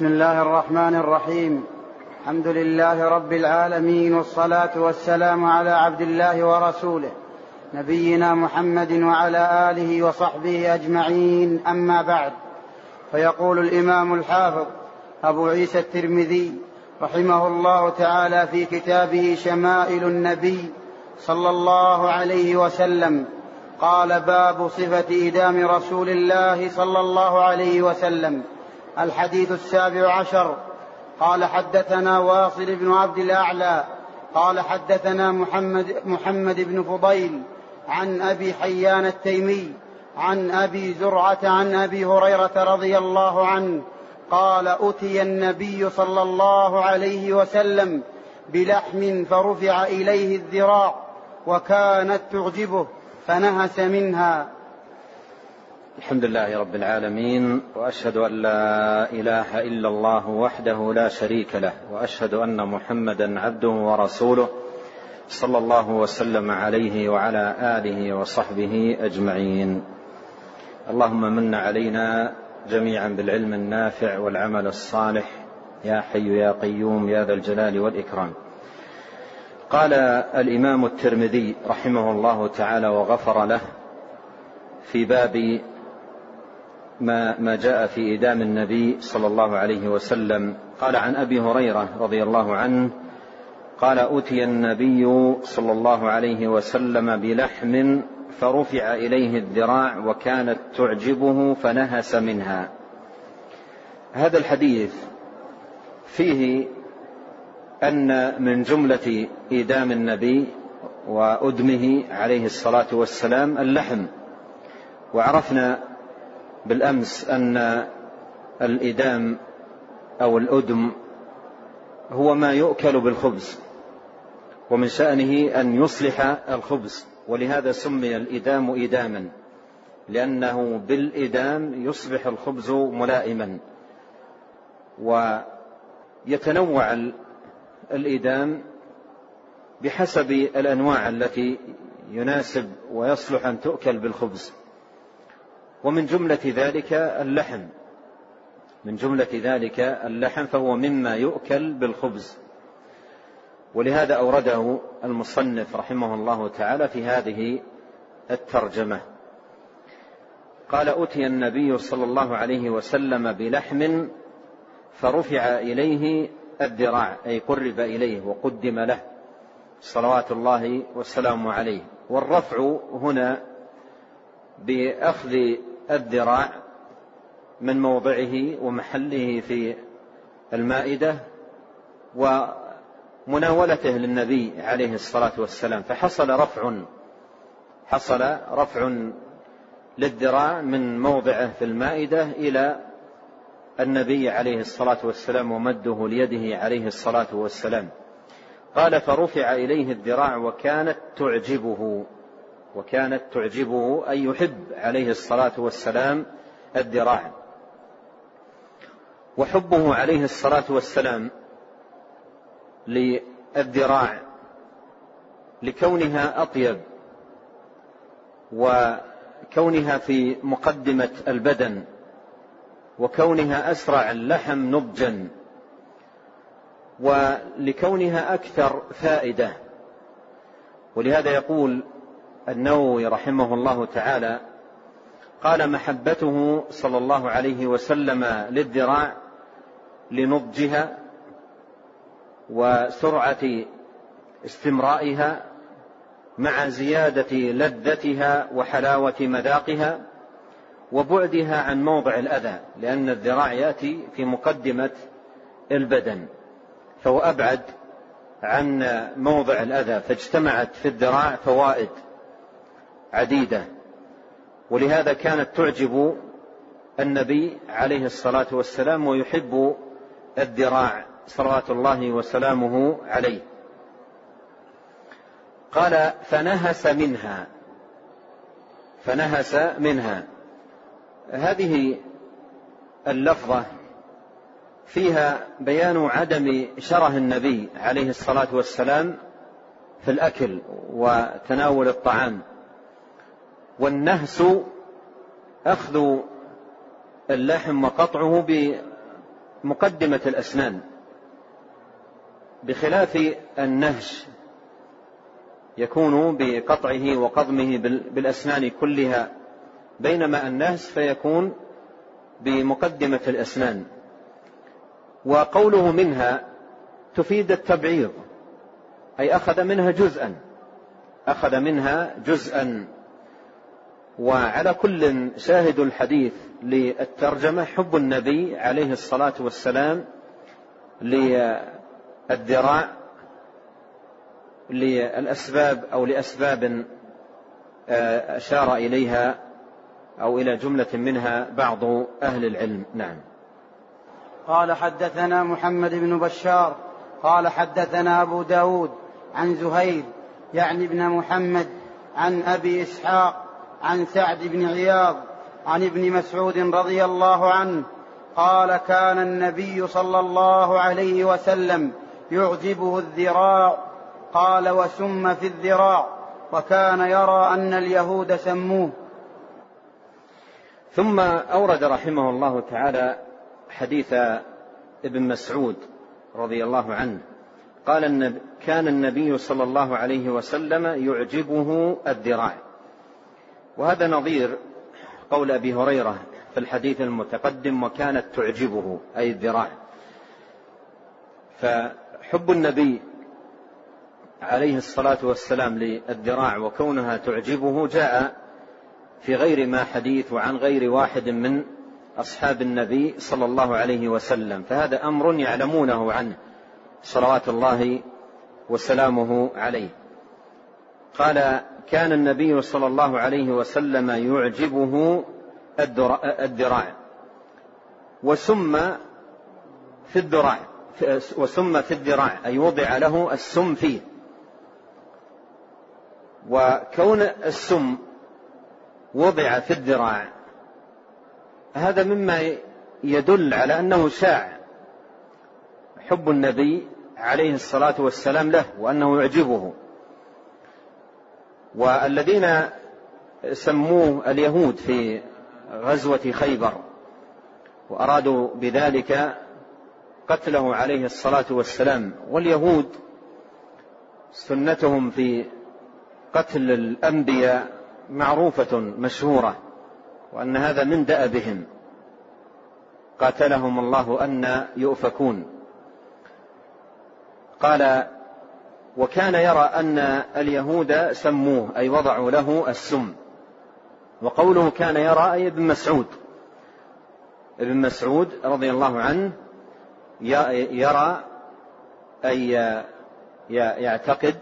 بسم الله الرحمن الرحيم. الحمد لله رب العالمين والصلاة والسلام على عبد الله ورسوله نبينا محمد وعلى آله وصحبه أجمعين أما بعد. فيقول الإمام الحافظ أبو عيسى الترمذي رحمه الله تعالى في كتابه شمائل النبي صلى الله عليه وسلم قال باب صفة إدام رسول الله صلى الله عليه وسلم. الحديث السابع عشر. قال حدثنا واصل بن عبد الأعلى. قال حدثنا محمد, محمد بن فضيل عن أبي حيان التيمي عن أبي زرعة عن أبي هريرة رضي الله عنه. قال أتي النبي صلى الله عليه وسلم بلحم فرفع إليه الذراع وكانت تعجبه فنهس منها. الحمد لله رب العالمين وأشهد أن لا إله إلا الله وحده لا شريك له وأشهد أن محمدا عبده ورسوله صلى الله وسلم عليه وعلى آله وصحبه أجمعين. اللهم من علينا جميعا بالعلم النافع والعمل الصالح يا حي يا قيوم يا ذا الجلال والإكرام. قال الإمام الترمذي رحمه الله تعالى وغفر له في باب ما ما جاء في إيدام النبي صلى الله عليه وسلم. قال عن أبي هريرة رضي الله عنه قال أتي النبي صلى الله عليه وسلم بلحم فرفع إليه الذراع وكانت تعجبه فنهس منها. هذا الحديث فيه أن من جملة إيدام النبي وأدمه عليه الصلاة والسلام اللحم. وعرفنا بالأمس أن الإدام أو الأدم هو ما يؤكل بالخبز ومن شأنه أن يصلح الخبز ولهذا سمي الإدام إداما لأنه بالإدام يصبح الخبز ملائما ويتنوع الإدام بحسب الأنواع التي يناسب ويصلح أن تؤكل بالخبز. ومن جملة ذلك اللحم. من جملة ذلك اللحم فهو مما يؤكل بالخبز. ولهذا أورده المصنف رحمه الله تعالى في هذه الترجمة. قال أتي النبي صلى الله عليه وسلم بلحم فرفع إليه الذراع أي قرب إليه وقدم له صلوات الله والسلام عليه. والرفع هنا بأخذ الذراع من موضعه ومحله في المائدة ومناولته للنبي عليه الصلاة والسلام. فحصل رفع حصل رفع للذراع من موضعه في المائدة إلى النبي عليه الصلاة والسلام ومده ليده عليه الصلاة والسلام. قال فرفع إليه الذراع وكانت تعجبه. وكانت تعجبه أن يحب عليه الصلاة والسلام الذراع وحبه عليه الصلاة والسلام للذراع لكونها أطيب وكونها في مقدمة البدن وكونها أسرع اللحم نضجا ولكونها أكثر فائدة. ولهذا يقول النووي رحمه الله تعالى قال محبته صلى الله عليه وسلم للذراع لنضجها وسرعة استمرائها مع زيادة لذتها وحلاوة مذاقها وبعدها عن موضع الأذى لأن الذراع يأتي في مقدمة البدن. فهو أبعد عن موضع الأذى فاجتمعت في الذراع فوائد. عديدة. ولهذا كانت تعجب النبي عليه الصلاة والسلام ويحب الذراع صلوات الله وسلامه عليه. قال فنهس منها. فنهس منها. هذه اللفظة فيها بيان عدم شره النبي عليه الصلاة والسلام في الأكل وتناول الطعام. والنهس أخذ اللحم وقطعه مقدمة الأسنان بخلاف النهش يكون بقطعه وقضمه بالأسنان كلها بينما النهس فيكون بمقدمة الأسنان. وقوله منها تفيد التبعيض أي أخذ منها جزءا أخذ منها جزءا. وعلى كل شاهد الحديث للترجمة حب النبي عليه الصلاة والسلام للذراع للأسباب أو لأسباب آه، أشار إليها أو إلى جملة منها بعض أهل العلم. نعم. قال حدثنا محمد بن بشار قال حدثنا أبو داود عن زهير يعني ابن محمد عن أبي إسحاق عن سعد بن عياض عن ابن مسعود رضي الله عنه قال كان النبي صلى الله عليه وسلم يعجبه الذراع قال وسم في الذراع وكان يرى أن اليهود سموه. ثم أورد رحمه الله تعالى حديث ابن مسعود رضي الله عنه. قال كان النبي صلى الله عليه وسلم يعجبه الذراع. وهذا نظير قول أبي هريرة في الحديث المتقدم وكانت تعجبه أي الذراع. فحب النبي عليه الصلاة والسلام للذراع وكونها تعجبه جاء في غير ما حديث وعن غير واحد من أصحاب النبي صلى الله عليه وسلم. فهذا أمر يعلمونه عنه صلوات الله وسلامه عليه. قال كان النبي صلى الله عليه وسلم يعجبه الذراع وسم في الذراع وسم في الذراع أي وضع له السم فيه. وكون السم وضع في الذراع هذا مما يدل على أنه شاع حب النبي عليه الصلاة والسلام له وأنه يعجبه. والذين سموه اليهود في غزوة خيبر وأرادوا بذلك قتله عليه الصلاة والسلام. واليهود سنتهم في قتل الأنبياء معروفة مشهورة وأن هذا من دأبهم. قاتلهم الله أن يؤفكون. قال وكان يرى أن اليهود سموه أي وضعوا له السم. وقوله كان يرى أي ابن مسعود. ابن مسعود رضي الله عنه يرى أي يعتقد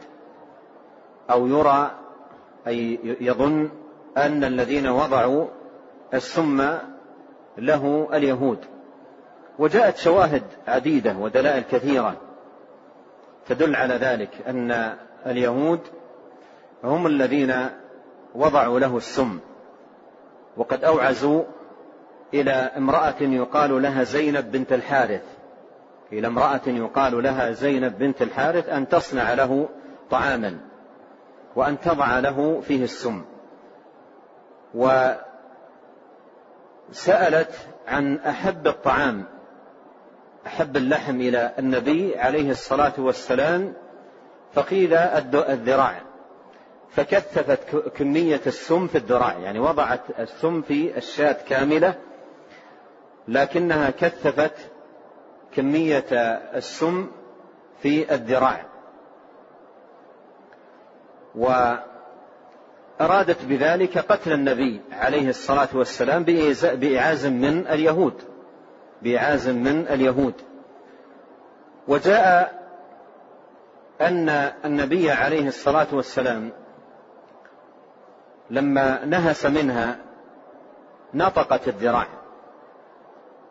أو يرى أي يظن أن الذين وضعوا السم له اليهود. وجاءت شواهد عديدة ودلائل كثيرة. تدل على ذلك أن اليهود هم الذين وضعوا له السم وقد أوعزوا إلى امرأة يقال لها زينب بنت الحارث إلى امرأة يقال لها زينب بنت الحارث أن تصنع له طعاما وأن تضع له فيه السم. وسألت عن أحب الطعام أحب اللحم إلى النبي عليه الصلاة والسلام فقيل الذراع. فكثفت كمية السم في الذراع يعني وضعت السم في الشاة كاملة لكنها كثفت كمية السم في الذراع. وأرادت بذلك قتل النبي عليه الصلاة والسلام بإعاز من اليهود. بإعاز من اليهود. وجاء أن النبي عليه الصلاة والسلام لما نهس منها نطقت الذراع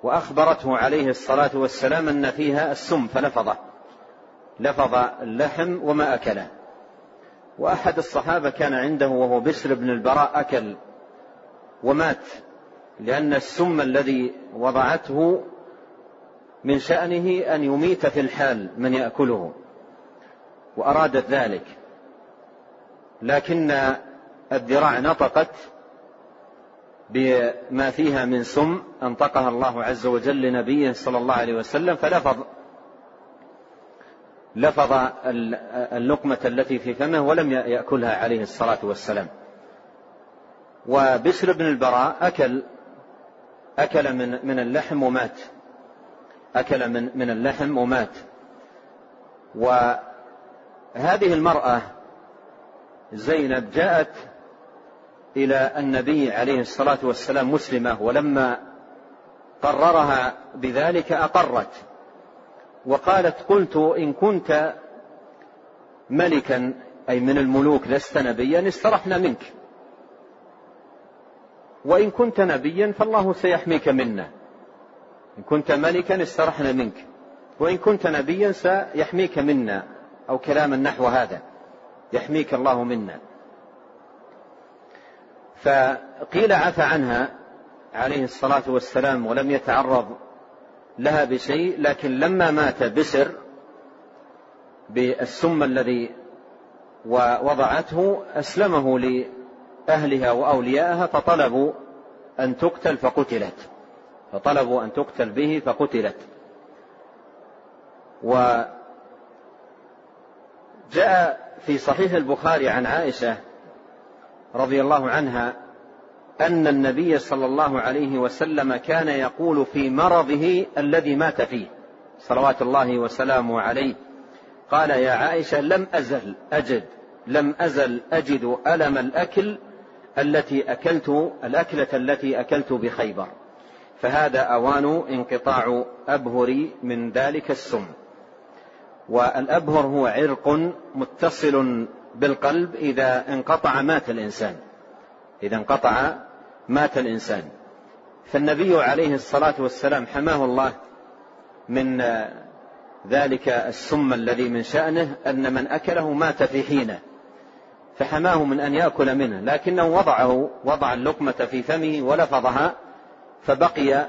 وأخبرته عليه الصلاة والسلام أن فيها السم فلفظه. لفظ اللحم وما أكله وأحد الصحابة كان عنده وهو بشر بن البراء أكل ومات. لأن السم الذي وضعته من شأنه أن يميت في الحال من يأكله وأرادت ذلك. لكن الذراع نطقت بما فيها من سم أنطقها الله عز وجل لنبيه صلى الله عليه وسلم فلفظ لفظ اللقمة التي في فمه ولم يأكلها عليه الصلاة والسلام. وبسر بن البراء أكل أكل من من اللحم ومات. أكل من من اللحم ومات. وهذه المرأة زينب جاءت إلى النبي عليه الصلاة والسلام مسلمة ولما قررها بذلك أقرت. وقالت قلت إن كنت ملكا أي من الملوك لست نبيا استرحنا منك. وإن كنت نبيا فالله سيحميك منا. إن كنت ملكا استرحنا منك. وإن كنت نبيا سيحميك منا. أو كلاما نحو هذا. يحميك الله منا. فقيل عفى عنها عليه الصلاة والسلام ولم يتعرض لها بشيء لكن لما مات بسر بالسم الذي ووضعته أسلمه لأهلها وأوليائها فطلبوا أن تقتل فقتلت. فطلبوا أن تقتل به فقتلت. وجاء في صحيح البخاري عن عائشة رضي الله عنها أن النبي صلى الله عليه وسلم كان يقول في مرضه الذي مات فيه. صلوات الله وسلامه عليه. قال يا عائشة لم أزل أجد لم أزل أجد ألم الأكل التي أكلت الأكلة التي أكلت بخيبر. فهذا أوان انقطاع أبهري من ذلك السم. والأبهر هو عرق متصل بالقلب إذا انقطع مات الإنسان. إذا انقطع مات الإنسان. فالنبي عليه الصلاة والسلام حماه الله من ذلك السم الذي من شأنه أن من أكله مات في حينه. فحماه من أن يأكل منه لكنه وضعه وضع اللقمة في فمه ولفظها فبقي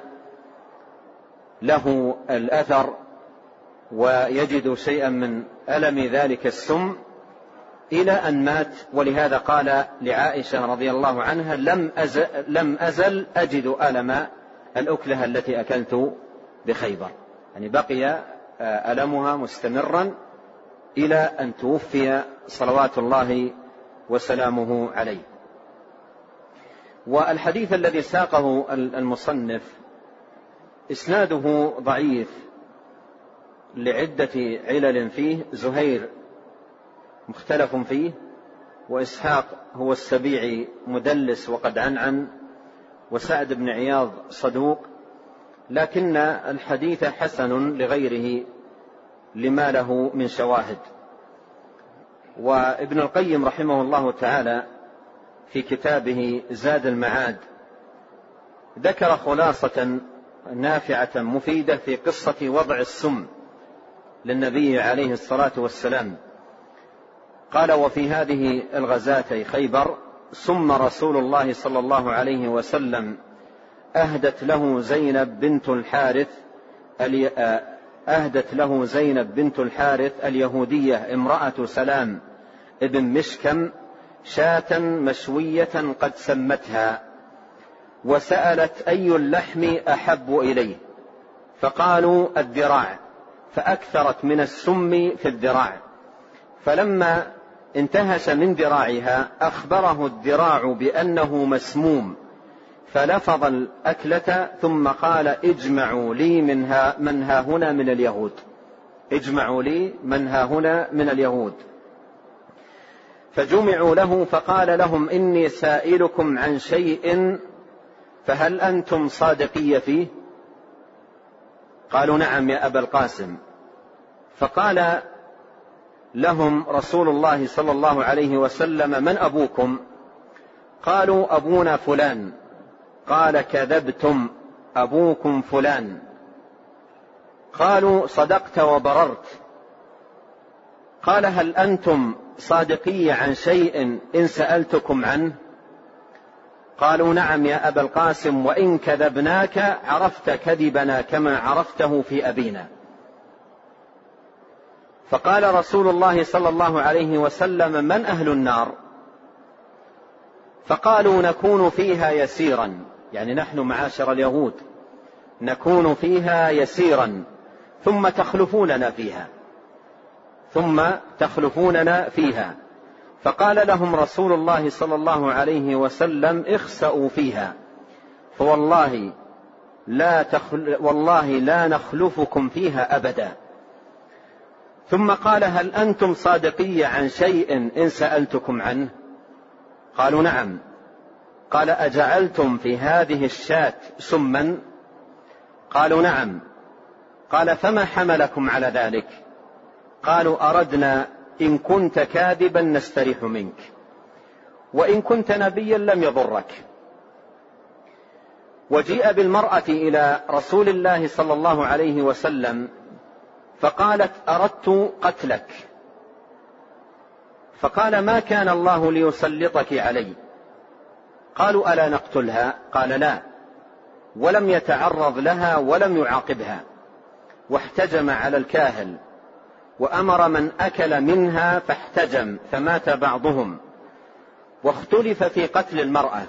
له الأثر ويجد شيئا من ألم ذلك السم إلى أن مات. ولهذا قال لعائشة رضي الله عنها لم أزل, لم أزل أجد ألم الأكلة التي أكلت بخيبر. يعني بقي ألمها مستمرا إلى أن توفي صلوات الله وسلامه عليه. والحديث الذي ساقه المصنف إسناده ضعيف لعدة علل فيه. زهير مختلف فيه وإسحاق هو السبيعي مدلس وقد عنعن وسعد بن عياض صدوق لكن الحديث حسن لغيره لما له من شواهد. وابن القيم رحمه الله تعالى في كتابه زاد المعاد ذكر خلاصة نافعة مفيدة في قصة وضع السم للنبي عليه الصلاة والسلام. قال وفي هذه الغزاة خيبر سم رسول الله صلى الله عليه وسلم أهدت له زينب بنت الحارث أهدت له زينب بنت الحارث اليهودية امرأة سلام ابن مشكم شاة مشوية قد سمتها وسألت أي اللحم أحب إليه؟ فقالوا الذراع فأكثرت من السم في الذراع. فلما انتهش من ذراعها أخبره الذراع بأنه مسموم فلفظ الأكلة ثم قال اجمعوا لي منها من ها هنا من اليهود. اجمعوا لي من ها هنا من اليهود. فجمعوا له فقال لهم إني سائلكم عن شيء فهل أنتم صادقي فيه؟ قالوا نعم يا أبا القاسم. فقال لهم رسول الله صلى الله عليه وسلم من أبوكم؟ قالوا أبونا فلان. قال كذبتم أبوكم فلان. قالوا صدقت وبررت. قال هل أنتم صادقي عن شيء إن سألتكم عنه؟ قالوا نعم يا أبا القاسم وإن كذبناك عرفت كذبنا كما عرفته في أبينا. فقال رسول الله صلى الله عليه وسلم من أهل النار؟ فقالوا نكون فيها يسيرا. يعني نحن معاشر اليهود نكون فيها يسيرا ثم تخلفوننا فيها ثم تخلفوننا فيها. فقال لهم رسول الله صلى الله عليه وسلم اخسأوا فيها. فوالله لا تخل والله لا نخلفكم فيها أبدا. ثم قال هل أنتم صادقية عن شيء إن سألتكم عنه؟ قالوا نعم. قال أجعلتم في هذه الشاة سما؟ قالوا نعم. قال فما حملكم على ذلك؟ قالوا أردنا إن كنت كاذبا نستريح منك وإن كنت نبيا لم يضرك. وجيء بالمرأة إلى رسول الله صلى الله عليه وسلم فقالت أردت قتلك. فقال ما كان الله ليسلطك علي؟ قالوا ألا نقتلها؟ قال لا. ولم يتعرض لها ولم يعاقبها. واحتجم على الكاهل. وأمر من أكل منها فاحتجم فمات بعضهم. واختلف في قتل المرأة.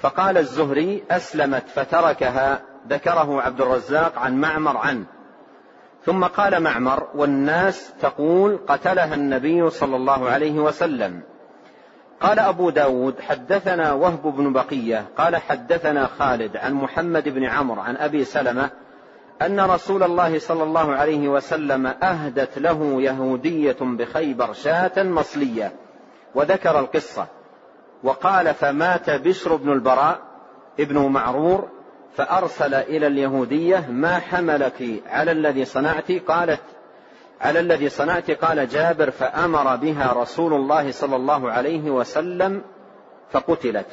فقال الزهري أسلمت فتركها. ذكره عبد الرزاق عن معمر عنه. ثم قال معمر والناس تقول قتلها النبي صلى الله عليه وسلم. قال أبو داود حدثنا وهب بن بقية قال حدثنا خالد عن محمد بن عمرو عن أبي سلمة أن رسول الله صلى الله عليه وسلم أهدت له يهودية بخيبر شاة مصلية وذكر القصة وقال فمات بشر بن البراء ابن معرور فأرسل إلى اليهودية ما حملك على الذي صنعت؟ قالت على الذي صنعت؟ قال جابر فأمر بها رسول الله صلى الله عليه وسلم فقتلت.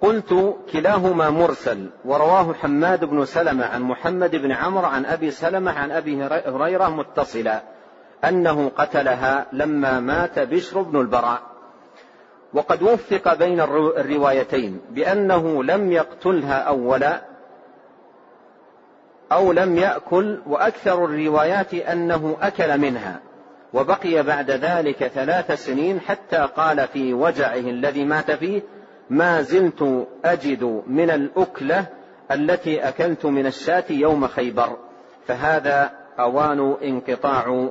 قلت كلاهما مرسل ورواه حماد بن سلمة عن محمد بن عمرو عن أبي سلمة عن أبي هريرة متصلا أنه قتلها لما مات بشر بن البراء. وقد وفق بين الروايتين بأنه لم يقتلها أولا أو لم يأكل وأكثر الروايات أنه أكل منها وبقي بعد ذلك ثلاث سنين حتى قال في وجعه الذي مات فيه ما زلت أجد من الأكلة التي أكلت من الشاة يوم خيبر. فهذا أوان انقطاع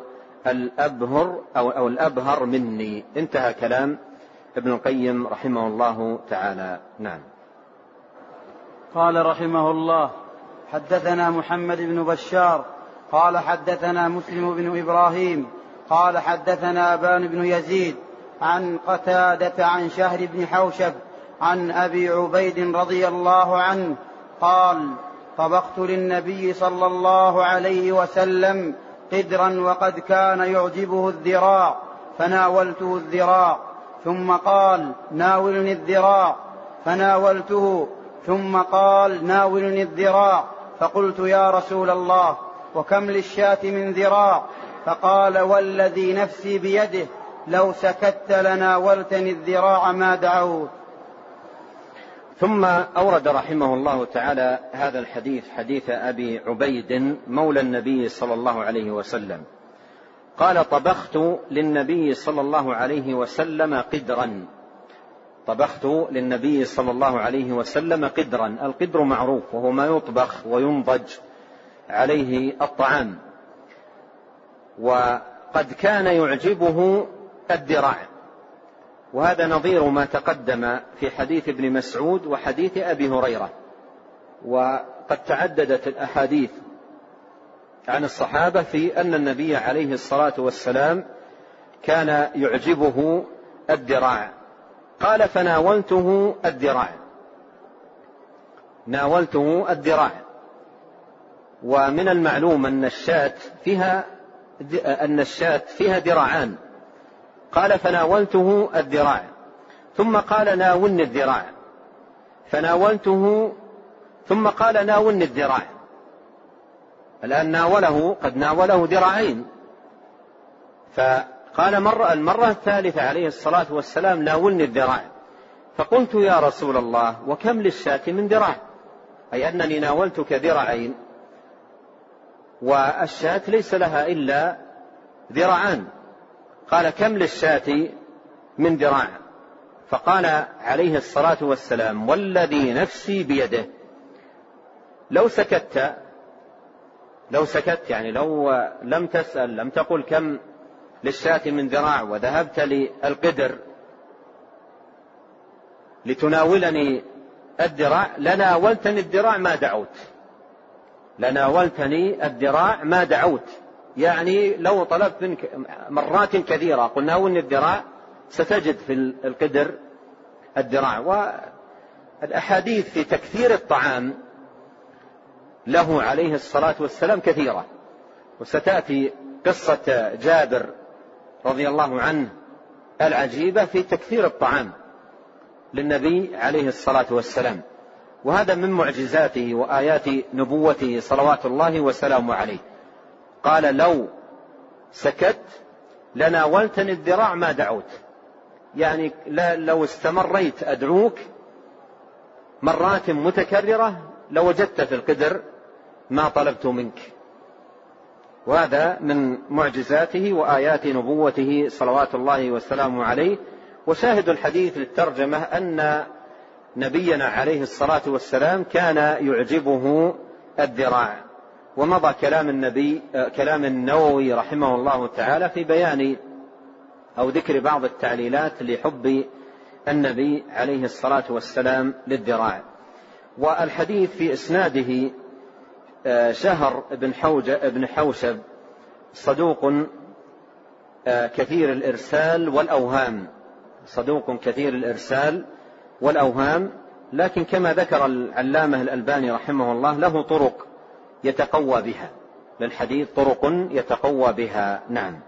الأبهر أو, أو الأبهر مني. انتهى كلام ابن القيم رحمه الله تعالى. نعم. قال رحمه الله حدثنا محمد بن بشار قال حدثنا مسلم بن إبراهيم قال حدثنا أبان بن يزيد عن قتادة عن شهر بن حوشب عن أبي عبيد رضي الله عنه قال طبخت للنبي صلى الله عليه وسلم قدرا وقد كان يعجبه الذراع فناولته الذراع ثم قال ناولني الذراع فناولته ثم قال ناولني الذراع. فقلت يا رسول الله وكم للشاة من ذراع؟ فقال والذي نفسي بيده لو سكت لناولتني الذراع ما دعوت ثم أورد رحمه الله تعالى هذا الحديث حديث أبي عبيد مولى النبي صلى الله عليه وسلم. قال طبخت للنبي صلى الله عليه وسلم قدرا. طبخت للنبي صلى الله عليه وسلم قدرا. القدر معروف وهو ما يطبخ وينضج عليه الطعام. وقد كان يعجبه الذراع وهذا نظير ما تقدم في حديث ابن مسعود وحديث أبي هريرة. وقد تعددت الأحاديث عن الصحابة في أن النبي عليه الصلاة والسلام كان يعجبه الذراع قال فناولته الذراع. ناولته الذراع. ومن المعلوم أن الشاة فيها أن الشاة فيها ذراعان. قال فناولته الذراع. ثم قال ناولني الذراع. فناولته ثم قال ناولني الذراع. الآن ناوله قد ناوله ذراعين. فقال مرة المرة الثالثة عليه الصلاة والسلام ناولني الذراع. فقلت يا رسول الله وكم للشاة من ذراع؟ أي أنني ناولتك ذراعين. والشاة ليس لها إلا ذراعان. قال كم للشاة من ذراع؟ فقال عليه الصلاة والسلام والذي نفسي بيده. لو سكت لو سكت يعني لو لم تسأل لم تقل كم للشاة من ذراع وذهبت للقدر لتناولني الذراع لناولتني الذراع ما دعوت. لناولتني الذراع ما دعوت. يعني لو طلبت منك مرات كثيرة قل ناولني الذراع ستجد في القدر الذراع. والأحاديث في تكثير الطعام له عليه الصلاة والسلام كثيرة. وستأتي قصة جابر رضي الله عنه العجيبة في تكثير الطعام للنبي عليه الصلاة والسلام. وهذا من معجزاته وآيات نبوته صلوات الله وسلامه عليه. قال لو سكت لناولتني الذراع ما دعوت. يعني لو استمريت أدعوك مرات متكررة لوجدت في القدر ما طلبت منك. وهذا من معجزاته وآيات نبوته صلوات الله وسلامه عليه. وشاهد الحديث للترجمة أن نبينا عليه الصلاة والسلام كان يعجبه الذراع. ومضى كلام النبي كلام النووي رحمه الله تعالى في بيان أو ذكر بعض التعليلات لحب النبي عليه الصلاة والسلام للذراع. والحديث في إسناده شهر بن حوجة بن حوشب صدوق آه، كثير الإرسال والأوهام. صدوق كثير الإرسال والأوهام. لكن كما ذكر العلامة الألباني رحمه الله له طرق يتقوى بها. للحديث طرق يتقوى بها. نعم.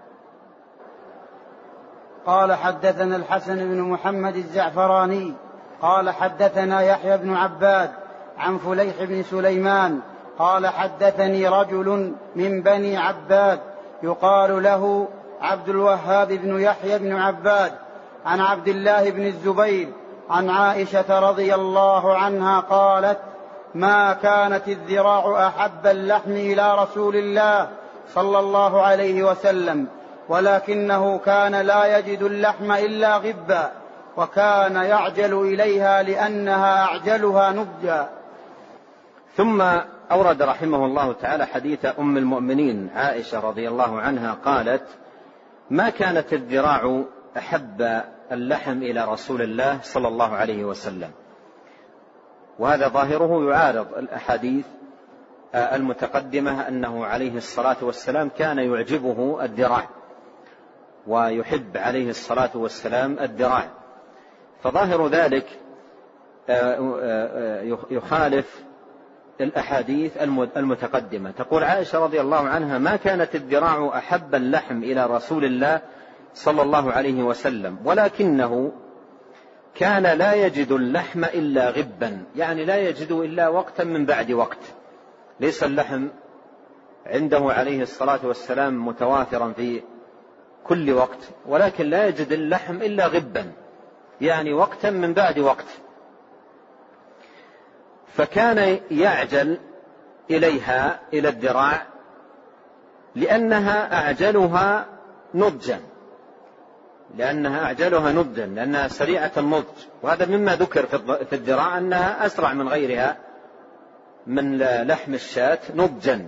قال حدثنا الحسن بن محمد الزعفراني قال حدثنا يحيى بن عباد عن فليح بن سليمان قال حدثني رجل من بني عباد يقال له عبد الوهاب بن يحيى بن عباد عن عبد الله بن الزبير عن عائشة رضي الله عنها قالت ما كانت الذراع أحب اللحم إلى رسول الله صلى الله عليه وسلم ولكنه كان لا يجد اللحم إلا غبا وكان يعجل إليها لأنها أعجلها نضجا ثم أورد رحمه الله تعالى حديث أم المؤمنين عائشة رضي الله عنها قالت ما كانت الذراع أحب اللحم إلى رسول الله صلى الله عليه وسلم؟ وهذا ظاهره يعارض الأحاديث المتقدمة أنه عليه الصلاة والسلام كان يعجبه الذراع ويحب عليه الصلاة والسلام الذراع. فظاهر ذلك يخالف الأحاديث المتقدمة. تقول عائشة رضي الله عنها ما كانت الذراع أحب اللحم إلى رسول الله صلى الله عليه وسلم ولكنه كان لا يجد اللحم إلا غبا. يعني لا يجد إلا وقتا من بعد وقت. ليس اللحم عنده عليه الصلاة والسلام متوافرا في كل وقت ولكن لا يجد اللحم إلا غبا. يعني وقتا من بعد وقت. فكان يعجل إليها إلى الذراع لأنها أعجلها نضجا. لأنها أعجلها نضجا لأنها سريعة النضج. وهذا مما ذكر في الذراع أنها أسرع من غيرها من لحم الشاة نضجا.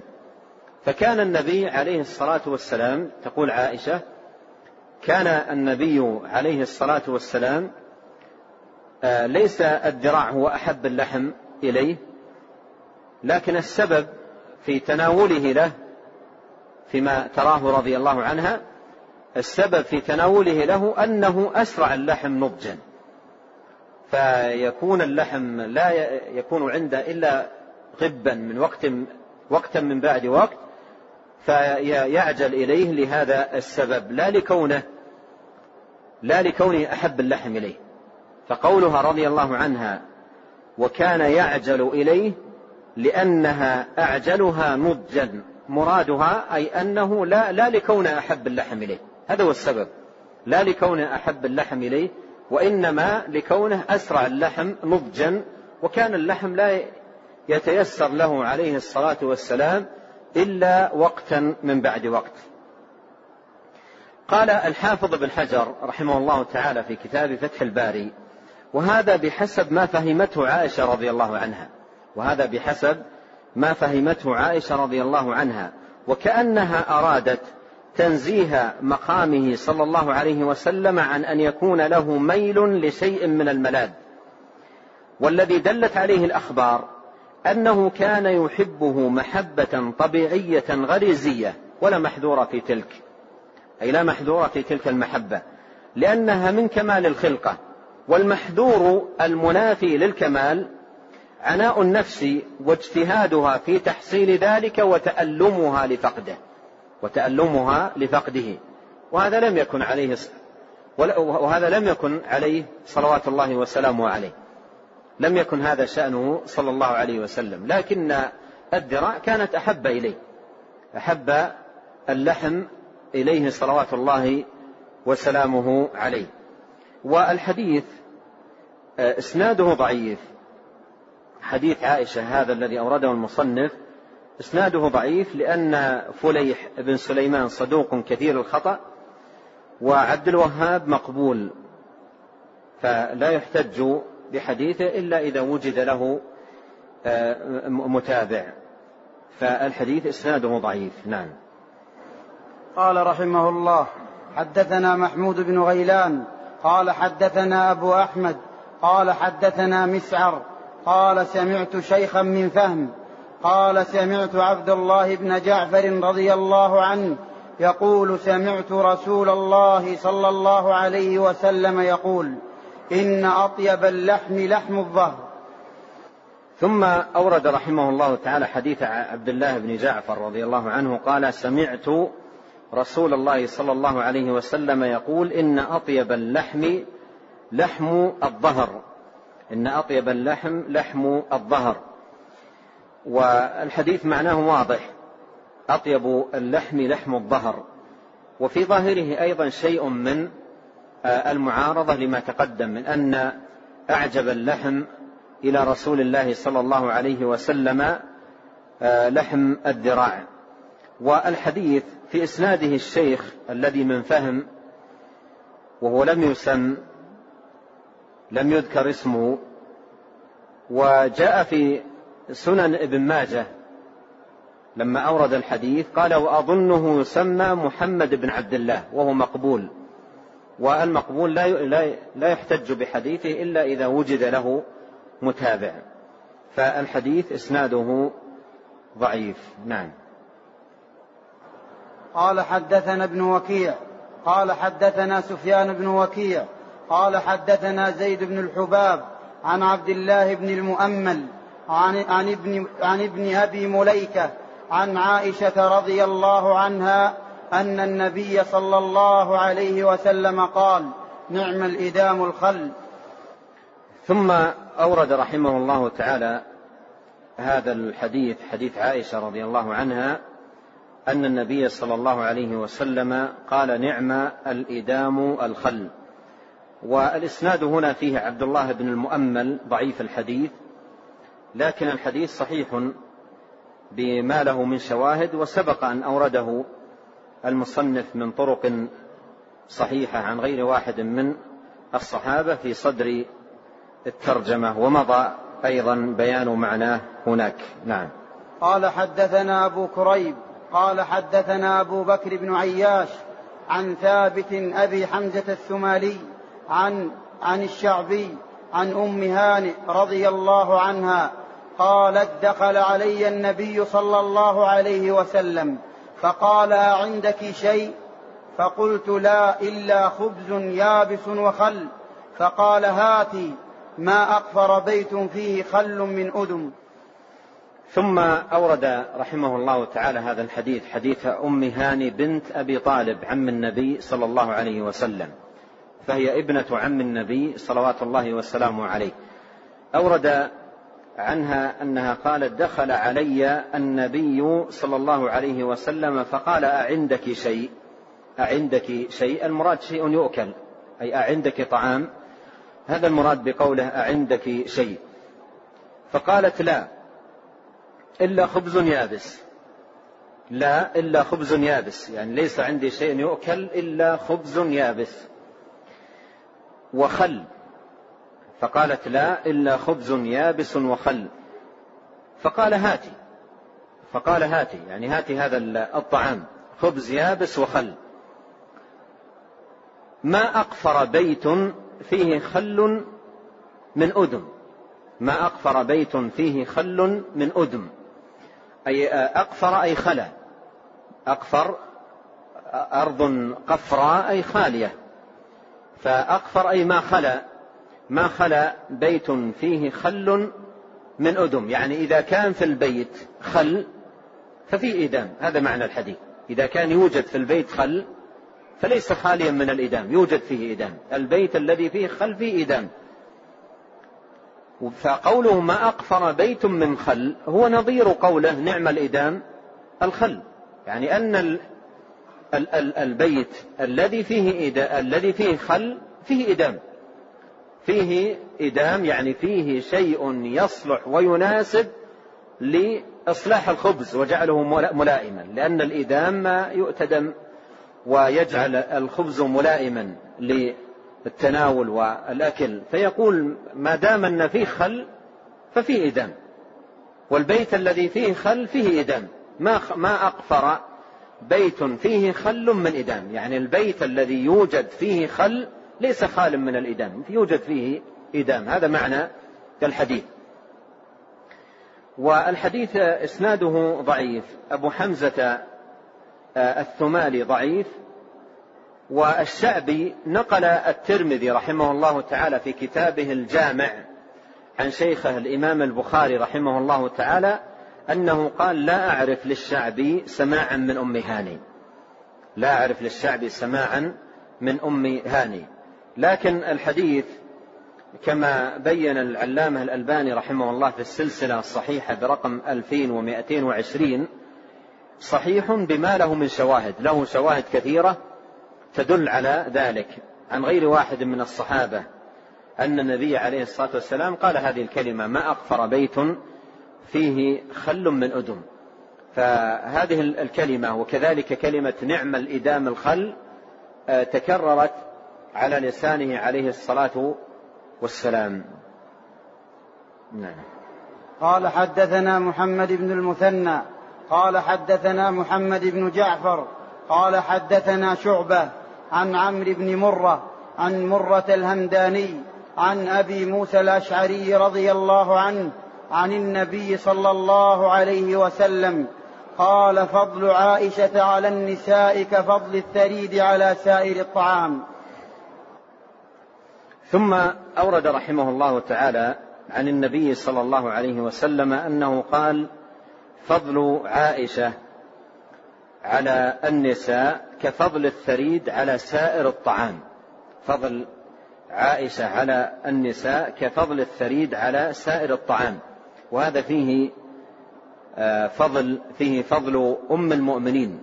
فكان النبي عليه الصلاة والسلام تقول عائشة كان النبي عليه الصلاة والسلام آه، ليس الذراع هو أحب اللحم إليه لكن السبب في تناوله له فيما تراه رضي الله عنها السبب في تناوله له أنه أسرع اللحم نضجا. فيكون اللحم لا يكون عنده إلا غبا من وقت وقتا من بعد وقت فيعجل إليه لهذا السبب لا لكونه لا لكونه أحب اللحم إليه. فقولها رضي الله عنها وكان يعجل إليه لأنها أعجلها نضجا مرادها أي أنه لا, لا لكون أحب اللحم إليه. هذا هو السبب. لا لكون أحب اللحم إليه وإنما لكونه أسرع اللحم نضجا وكان اللحم لا يتيسر له عليه الصلاة والسلام إلا وقتا من بعد وقت. قال الحافظ بن حجر رحمه الله تعالى في كتاب فتح الباري وهذا بحسب ما فهمته عائشة رضي الله عنها. وهذا بحسب ما فهمته عائشة رضي الله عنها. وكأنها أرادت تنزيه مقامه صلى الله عليه وسلم عن أن يكون له ميل لشيء من الملاذ. والذي دلت عليه الأخبار أنه كان يحبه محبة طبيعية غريزية ولا محذور في تلك. أي لا محذور في تلك المحبة. لأنها من كمال الخلقة. والمحذور المنافي للكمال عناء النفس واجتهادها في تحصيل ذلك وتألمها لفقده وتألمها لفقده. وهذا لم يكن عليه وهذا لم يكن عليه صلوات الله وسلامه عليه. لم يكن هذا شأنه صلى الله عليه وسلم. لكن الذراع كانت أحب إليه. أحب اللحم إليه صلوات الله وسلامه عليه. والحديث إسناده ضعيف. حديث عائشة هذا الذي أورده المصنف إسناده ضعيف لأن فليح بن سليمان صدوق كثير الخطأ وعبد الوهاب مقبول فلا يحتج بحديثه إلا إذا وجد له آه، متابع. فالحديث إسناده ضعيف. نعم. قال رحمه الله حدثنا محمود بن غيلان قال حدثنا أبو أحمد قال حدثنا مسعر قال سمعت شيخا من فهم قال سمعت عبد الله بن جعفر رضي الله عنه يقول سمعت رسول الله صلى الله عليه وسلم يقول إن أطيب اللحم لحم الظهر. ثم أورد رحمه الله تعالى حديث عبد الله بن جعفر رضي الله عنه قال سمعت رسول الله صلى الله عليه وسلم يقول إن أطيب اللحم لحم الظهر. إن أطيب اللحم لحم الظهر. والحديث معناه واضح. أطيب اللحم لحم الظهر. وفي ظاهره أيضا شيء من آه، المعارضة لما تقدم من أن أعجب اللحم إلى رسول الله صلى الله عليه وسلم آه، لحم الذراع. والحديث في إسناده الشيخ الذي من فهم وهو لم يسم لم يذكر اسمه وجاء في سنن ابن ماجه لما أورد الحديث قال وأظنه يسمى محمد بن عبد الله وهو مقبول والمقبول لا لا يحتج بحديثه إلا إذا وجد له متابع. فالحديث إسناده ضعيف. نعم. قال حدثنا ابن وكيع قال حدثنا سفيان بن وكيع قال حدثنا زيد بن الحباب عن عبد الله بن المؤمل عن, عن, ابن, عن ابن أبي مليكة عن عائشة رضي الله عنها أن النبي صلى الله عليه وسلم قال نعم الإدام الخل. ثم أورد رحمه الله تعالى هذا الحديث حديث عائشة رضي الله عنها أن النبي صلى الله عليه وسلم قال نعم الإدام الخل. والإسناد هنا فيه عبد الله بن المؤمل ضعيف الحديث لكن الحديث صحيح بما له من شواهد وسبق أن أورده المصنف من طرق صحيحة عن غير واحد من الصحابة في صدر الترجمة ومضى أيضا بيان معناه هناك. نعم. قال حدثنا أبو كريب قال حدثنا أبو بكر بن عياش عن ثابت أبي حمزة الثمالي عن عن الشعبي عن أم هانئ رضي الله عنها قالت دخل علي النبي صلى الله عليه وسلم فقال أعندك شيء؟ فقلت لا إلا خبز يابس وخل. فقال هاتي ما أقفر بيت فيه خل من أدم ثم أورد رحمه الله تعالى هذا الحديث حديث أم هاني بنت أبي طالب عم النبي صلى الله عليه وسلم. فهي ابنة عم النبي صلوات الله وسلامه عليه. أورد عنها أنها قالت دخل علي النبي صلى الله عليه وسلم فقال أعندك شيء؟ أعندك شيء؟ المراد شيء يؤكل أي أعندك طعام؟ هذا المراد بقوله أعندك شيء. فقالت لا إلا خبز يابس. لا إلا خبز يابس. يعني ليس عندي شيء يؤكل إلا خبز يابس. وخل. فقالت لا إلا خبز يابس وخل. فقال هاتي. فقال هاتي يعني هاتي هذا الطعام. خبز يابس وخل. ما أقفر بيت فيه خل من أدم. ما أقفر بيت فيه خل من أدم. أي أقفر أي خلا. أقفر أرض قفراء أي خالية. فأقفر أي ما خلا ما خلا بيت فيه خل من أدم. يعني إذا كان في البيت خل ففي إدام. هذا معنى الحديث. إذا كان يوجد في البيت خل فليس خاليا من الإدام. يوجد فيه إدام. البيت الذي فيه خل فيه إدام. فقوله ما أقفر بيت من خل هو نظير قوله نعم الإدام الخل. يعني أن البيت الذي فيه الذي فيه خل فيه إدام فيه إدام يعني فيه شيء يصلح ويناسب لإصلاح الخبز وجعله ملائما. لأن الإدام ما يؤتدم ويجعل الخبز ملائما للتناول والأكل. فيقول ما دام أن فيه خل ففيه إدام والبيت الذي فيه خل فيه إدام ما ما أقفر بيت فيه خل من إدام يعني البيت الذي يوجد فيه خل ليس خال من الإدام يوجد فيه إدام هذا معنى الحديث. والحديث إسناده ضعيف. أبو حمزة آه، الثمالي ضعيف. والشعبي نقل الترمذي رحمه الله تعالى في كتابه الجامع عن شيخه الإمام البخاري رحمه الله تعالى أنه قال لا أعرف للشعبي سماعا من أم هاني. لا أعرف للشعبي سماعا من أم هاني. لكن الحديث كما بين العلامة الألباني رحمه الله في السلسلة الصحيحة برقم 2220 صحيح بما له من شواهد له شواهد كثيرة تدل على ذلك. عن غير واحد من الصحابة أن النبي عليه الصلاة والسلام قال هذه الكلمة ما أغفر بيت فيه خل من أدم. فهذه الكلمة وكذلك كلمة نعم الإدام الخل آه، تكررت على لسانه عليه الصلاة والسلام. نعم. قال حدثنا محمد بن المثنى قال حدثنا محمد بن جعفر قال حدثنا شعبة عن عمرو بن مرة عن مرة الهمداني عن أبي موسى الأشعري رضي الله عنه عن النبي صلى الله عليه وسلم قال فضل عائشة على النساء كفضل الثريد على سائر الطعام. ثم أورد رحمه الله تعالى عن النبي صلى الله عليه وسلم أنه قال فضل عائشة على النساء كفضل الثريد على سائر الطعام. فضل عائشة على النساء كفضل الثريد على سائر الطعام. وهذا فيه آه، فضل فيه فضل أم المؤمنين.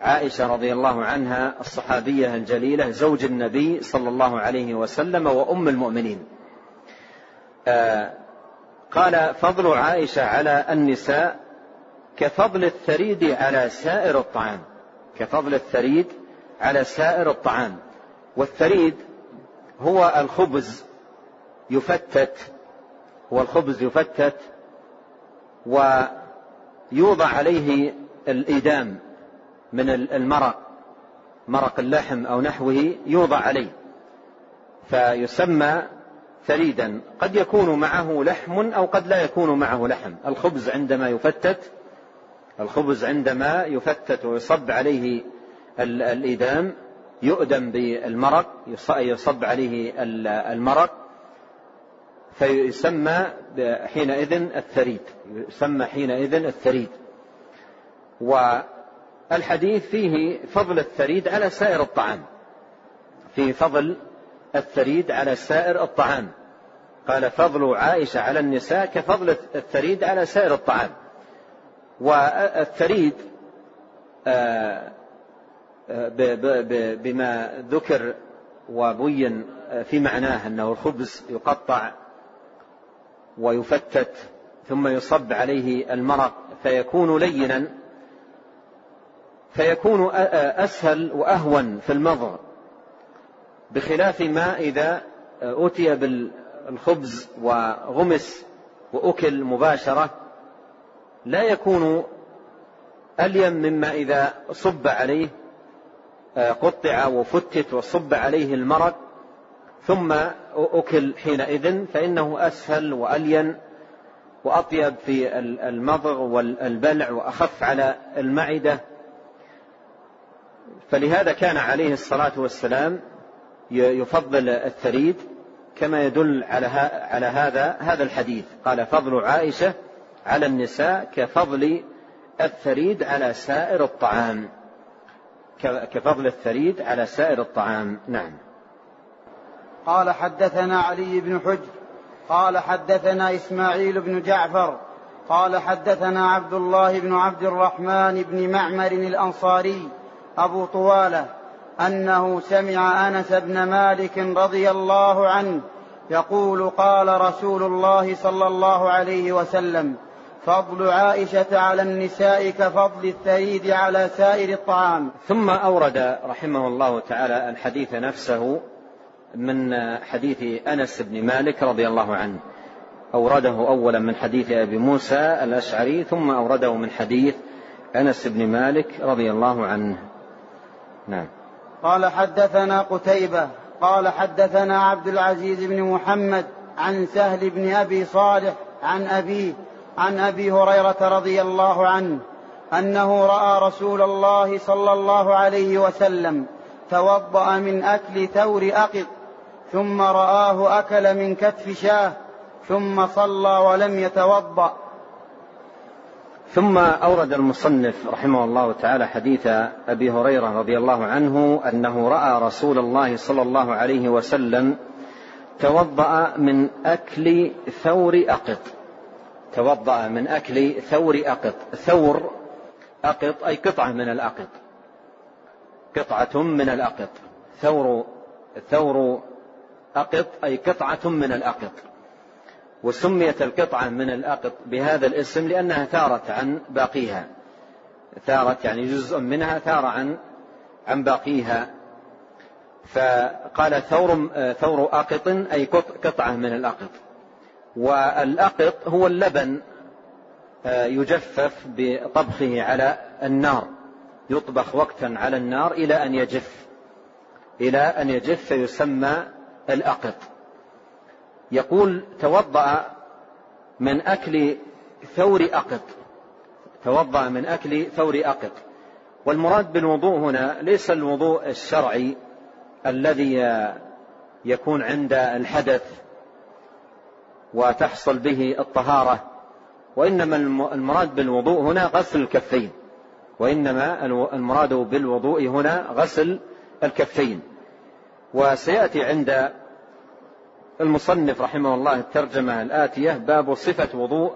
عائشة رضي الله عنها الصحابية الجليلة زوج النبي صلى الله عليه وسلم وأم المؤمنين. آه، قال فضل عائشة على النساء كفضل الثريد على سائر الطعام. كفضل الثريد على سائر الطعام. والثريد هو الخبز يفتت هو الخبز يفتت ويوضع عليه الإدام من المرق مرق اللحم أو نحوه يوضع عليه فيسمى ثريدا قد يكون معه لحم أو قد لا يكون معه لحم. الخبز عندما يفتت الخبز عندما يفتت ويصب عليه الإدام يؤدم بالمرق يصب عليه المرق فيسمى حينئذ الثريد. يسمى حينئذ الثريد. والحديث فيه فضل الثريد على سائر الطعام. في فضل الثريد على سائر الطعام. قال فضل عائشة على النساء كفضل الثريد على سائر الطعام. والثريد آه، آه، بما ذكر وبين في معناه أنه الخبز يقطع ويفتت ثم يصب عليه المرق فيكون لينا فيكون أسهل وأهون في المضغ بخلاف ما إذا أتي بالخبز وغمس وأكل مباشرة لا يكون ألين مما إذا صب عليه قطع وفتت وصب عليه المرق ثم أكل حينئذ فإنه أسهل وألين وأطيب في المضغ والبلع وأخف على المعدة. فلهذا كان عليه الصلاة والسلام يفضل الثريد كما يدل على على هذا هذا الحديث. قال فضل عائشة على النساء كفضل الثريد على سائر الطعام. كفضل الثريد على سائر الطعام. نعم. قال حدثنا علي بن حجر قال حدثنا إسماعيل بن جعفر قال حدثنا عبد الله بن عبد الرحمن بن معمر الأنصاري أبو طوالة أنه سمع أنس بن مالك رضي الله عنه يقول قال رسول الله صلى الله عليه وسلم فضل عائشة على النساء كفضل الثريد على سائر الطعام. ثم أورد رحمه الله تعالى الحديث نفسه من حديث أنس بن مالك رضي الله عنه. أورده أولا من حديث أبي موسى الأشعري ثم أورده من حديث أنس بن مالك رضي الله عنه. نعم. قال حدثنا قتيبة قال حدثنا عبد العزيز بن محمد عن سهل بن أبي صالح عن أبيه عن أبي هريرة رضي الله عنه أنه رأى رسول الله صلى الله عليه وسلم توضأ من أكل ثور أقط. ثم رآه أكل من كتف شاه ثم صلى ولم يتوضأ. ثم أورد المصنف رحمه الله تعالى حديث أبي هريرة رضي الله عنه أنه رأى رسول الله صلى الله عليه وسلم توضأ من أكل ثور أقط. توضأ من أكل ثور أقط. ثور أقط أي قطعة من الأقط. قطعة من الأقط. ثور ثور أقط أي قطعة من الأقط. وسميت القطعة من الأقط بهذا الاسم لأنها ثارت عن باقيها. ثارت يعني جزء منها ثار عن عن باقيها. فقال ثور ثور أقط أي قطعة من الأقط. والأقط هو اللبن آه، يجفف بطبخه على النار. يطبخ وقتا على النار إلى أن يجف. إلى أن يجف فيسمى الأقط. يقول توضأ من أكل ثور أقط. توضأ من أكل ثور أقط. والمراد بالوضوء هنا ليس الوضوء الشرعي الذي يكون عند الحدث وتحصل به الطهارة وإنما المراد بالوضوء هنا غسل الكفين وإنما المراد بالوضوء هنا غسل الكفين. وسيأتي عند المصنف رحمه الله الترجمة الآتية باب صفة وضوء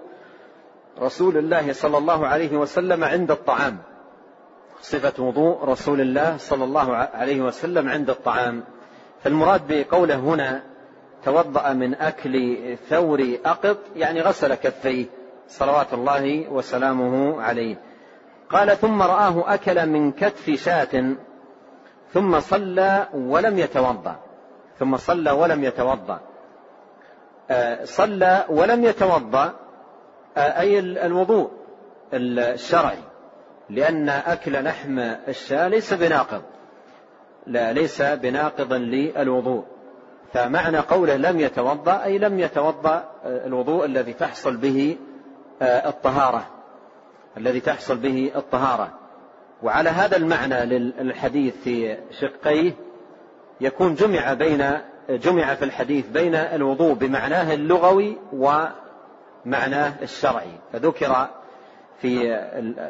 رسول الله صلى الله عليه وسلم عند الطعام. صفة وضوء رسول الله صلى الله عليه وسلم عند الطعام. فالمراد بقوله هنا توضأ من أكل ثور أقط يعني غسل كفيه صلوات الله وسلامه عليه. قال ثم رآه أكل من كتف شاة ثم صلى ولم يتوضأ. ثم صلى ولم يتوضأ. صلى ولم يتوضأ آه، أي الوضوء الشرعي لأن أكل لحم الشاة ليس بناقض لا ليس بناقضا للوضوء. فمعنى قوله لم يتوضأ أي لم يتوضأ آه، الوضوء الذي تحصل به الطهارة الذي تحصل به الطهارة. وعلى هذا المعنى للحديث في شقيه يكون جمع بين جمع في الحديث بين الوضوء بمعناه اللغوي ومعناه الشرعي. فذكر في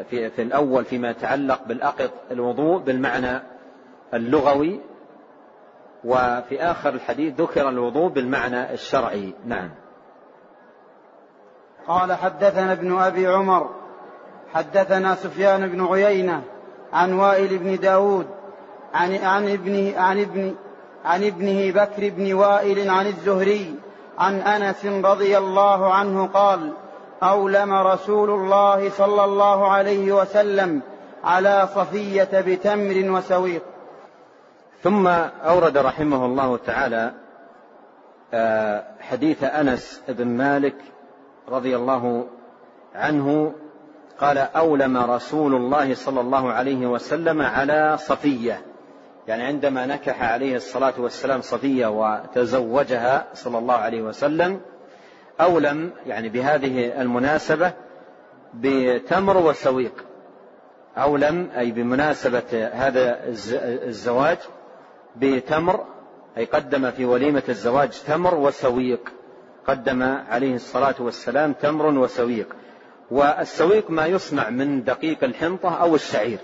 في في الأول فيما يتعلق بالأقط الوضوء بالمعنى اللغوي وفي آخر الحديث ذكر الوضوء بالمعنى الشرعي. نعم. قال حدثنا ابن أبي عمر حدثنا سفيان بن عيينة عن وائل بن داود عن عن ابنه عن ابن عن ابنه بكر بن وائل عن الزهري عن أنس رضي الله عنه قال أولم رسول الله صلى الله عليه وسلم على صفية بتمر وسويق. ثم أورد رحمه الله تعالى آه، حديث أنس بن مالك رضي الله عنه قال أولم رسول الله صلى الله عليه وسلم على صفية. يعني عندما نكح عليه الصلاة والسلام صفية وتزوجها صلى الله عليه وسلم أولم يعني بهذه المناسبة بتمر وسويق. أولم أي بمناسبة هذا الزواج بتمر أي قدم في وليمة الزواج تمر وسويق. قدم عليه الصلاة والسلام تمر وسويق. والسويق ما يصنع من دقيق الحنطة أو الشعير.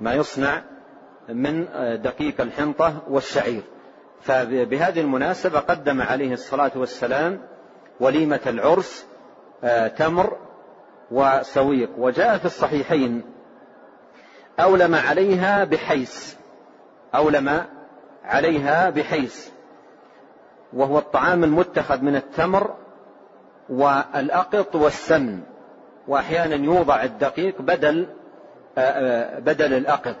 ما يصنع من دقيق الحنطة والشعير. فبهذه المناسبة قدم عليه الصلاة والسلام وليمة العرس آه، تمر وسويق وجاء في الصحيحين أولم عليها بحيس أولم عليها بحيس وهو الطعام المتخذ من التمر والأقط والسمن وأحيانا يوضع الدقيق بدل آه، آه، بدل الأقط.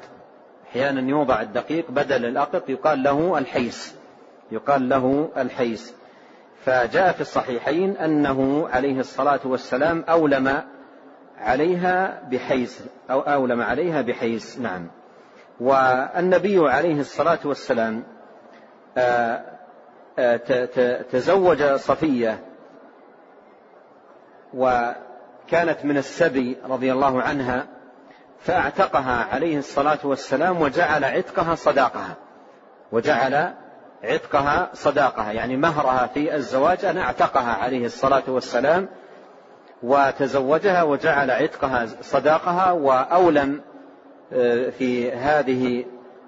أحيانا يوضع الدقيق بدل الأقط يقال له الحيس. يقال له الحيس. فجاء في الصحيحين أنه عليه الصلاة والسلام أولم عليها بحيس أو أولم عليها بحيس نعم. والنبي عليه الصلاة والسلام آه، آه، تزوج صفية وكانت من السبي رضي الله عنها فأعتقها عليه الصلاة والسلام وجعل عتقها صداقها. وجعل عتقها صداقها يعني مهرها في الزواج أن اعتقها عليه الصلاة والسلام وتزوجها وجعل عتقها صداقها وأولم آه، في هذه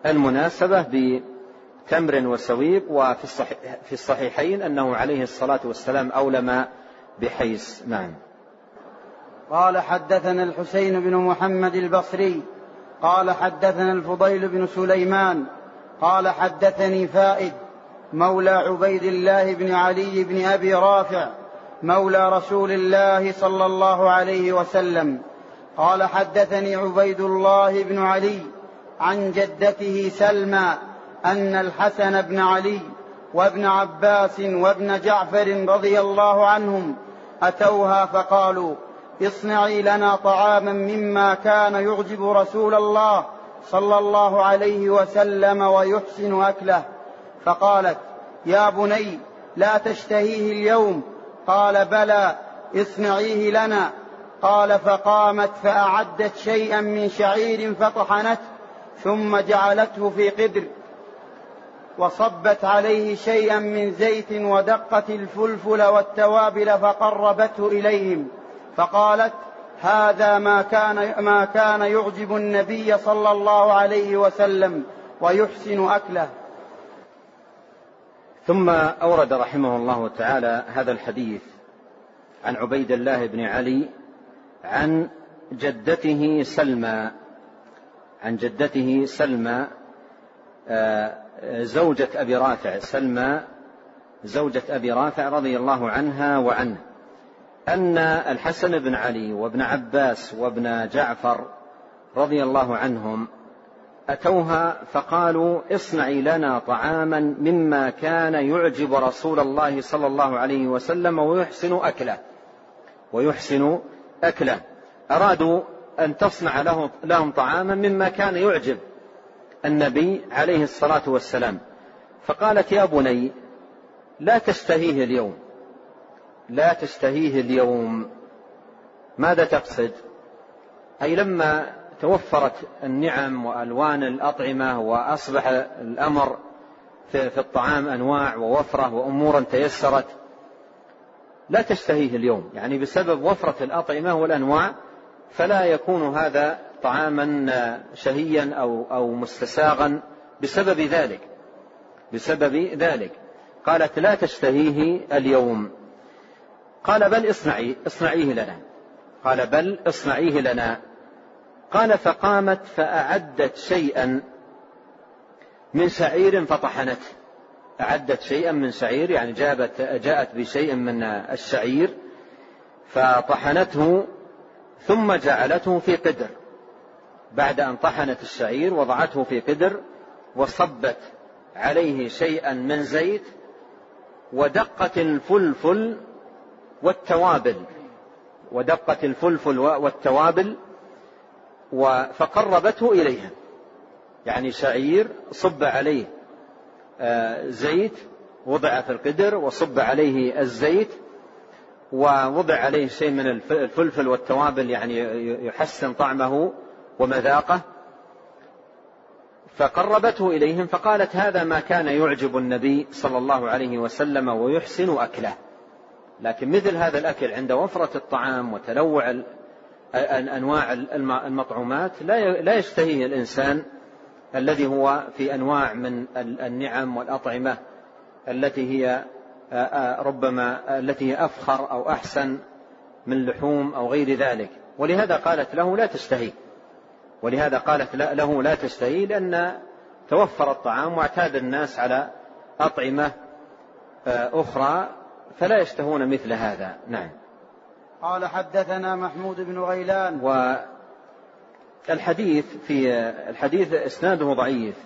المناسبة بتمر وسويق وفي الصحيح في الصحيحين أنه عليه الصلاة والسلام أولم بحيس نعم. قال حدثنا الحسين بن محمد البصري قال حدثنا الفضيل بن سليمان قال حدثني فائد مولى عبيد الله بن علي بن أبي رافع مولى رسول الله صلى الله عليه وسلم. قال حدثني عبيد الله بن علي عن جدته سلمى أن الحسن بن علي وابن عباس وابن جعفر رضي الله عنهم أتوها فقالوا اصنعي لنا طعاما مما كان يعجب رسول الله صلى الله عليه وسلم ويحسن أكله. فقالت يا بني لا تشتهيه اليوم. قال بلى اصنعيه لنا. قال فقامت فأعدت شيئا من شعير فطحنته ثم جعلته في قدر وصبت عليه شيئا من زيت ودقت الفلفل والتوابل فقربته إليهم. فقالت هذا ما كان ما كان يعجب النبي صلى الله عليه وسلم ويحسن أكله. ثم أورد رحمه الله تعالى هذا الحديث عن عبيد الله بن علي عن جدته سلمى عن جدته سلمى آه، زوجة أبي رافع سلمى زوجة أبي رافع رضي الله عنها وعنه. أن الحسن بن علي وابن عباس وابن جعفر رضي الله عنهم أتوها فقالوا اصنعي لنا طعاما مما كان يعجب رسول الله صلى الله عليه وسلم ويحسن أكله ويحسن أكله. أرادوا أن تصنع له لهم طعاما مما كان يعجب النبي عليه الصلاة والسلام. فقالت يا بني لا تشتهيه اليوم. لا تشتهيه اليوم. ماذا تقصد؟ أي لما توفرت النعم وألوان الأطعمة وأصبح الأمر في الطعام أنواع ووفرة وأمورا تيسرت لا تشتهيه اليوم. يعني بسبب وفرة الأطعمة والأنواع فلا يكون هذا طعاما شهيا أو أو مستساغا بسبب ذلك. بسبب ذلك. قالت لا تشتهيه اليوم. قال بل اصنعي اصنعيه لنا. قال بل اصنعيه لنا. قال فقامت فأعدت شيئا من شعير فطحنته. أعدت شيئا من شعير يعني جابت جاءت بشيء من الشعير فطحنته ثم جعلته في قدر. بعد أن طحنت الشعير وضعته في قدر وصبت عليه شيئا من زيت ودقت الفلفل والتوابل ودقت الفلفل والتوابل فقربته إليها. يعني شعير صب عليه آه، زيت وضع في القدر وصب عليه الزيت ووضع عليه شيء من الفلفل والتوابل يعني يحسن طعمه ومذاقه. فقربته إليهم فقالت هذا ما كان يعجب النبي صلى الله عليه وسلم ويحسن أكله. لكن مثل هذا الأكل عند وفرة الطعام وتنوع أنواع المطعومات لا يشتهيه الإنسان الذي هو في أنواع من النعم والأطعمة التي هي ربما التي هي أفخر أو أحسن من لحوم أو غير ذلك. ولهذا قالت له لا تشتهي ولهذا قالت له لا تشتهي لأن توفر الطعام واعتاد الناس على أطعمة أخرى فلا يشتهون مثل هذا. نعم. قال حدثنا محمود بن غيلان. والحديث في الحديث إسناده ضعيف.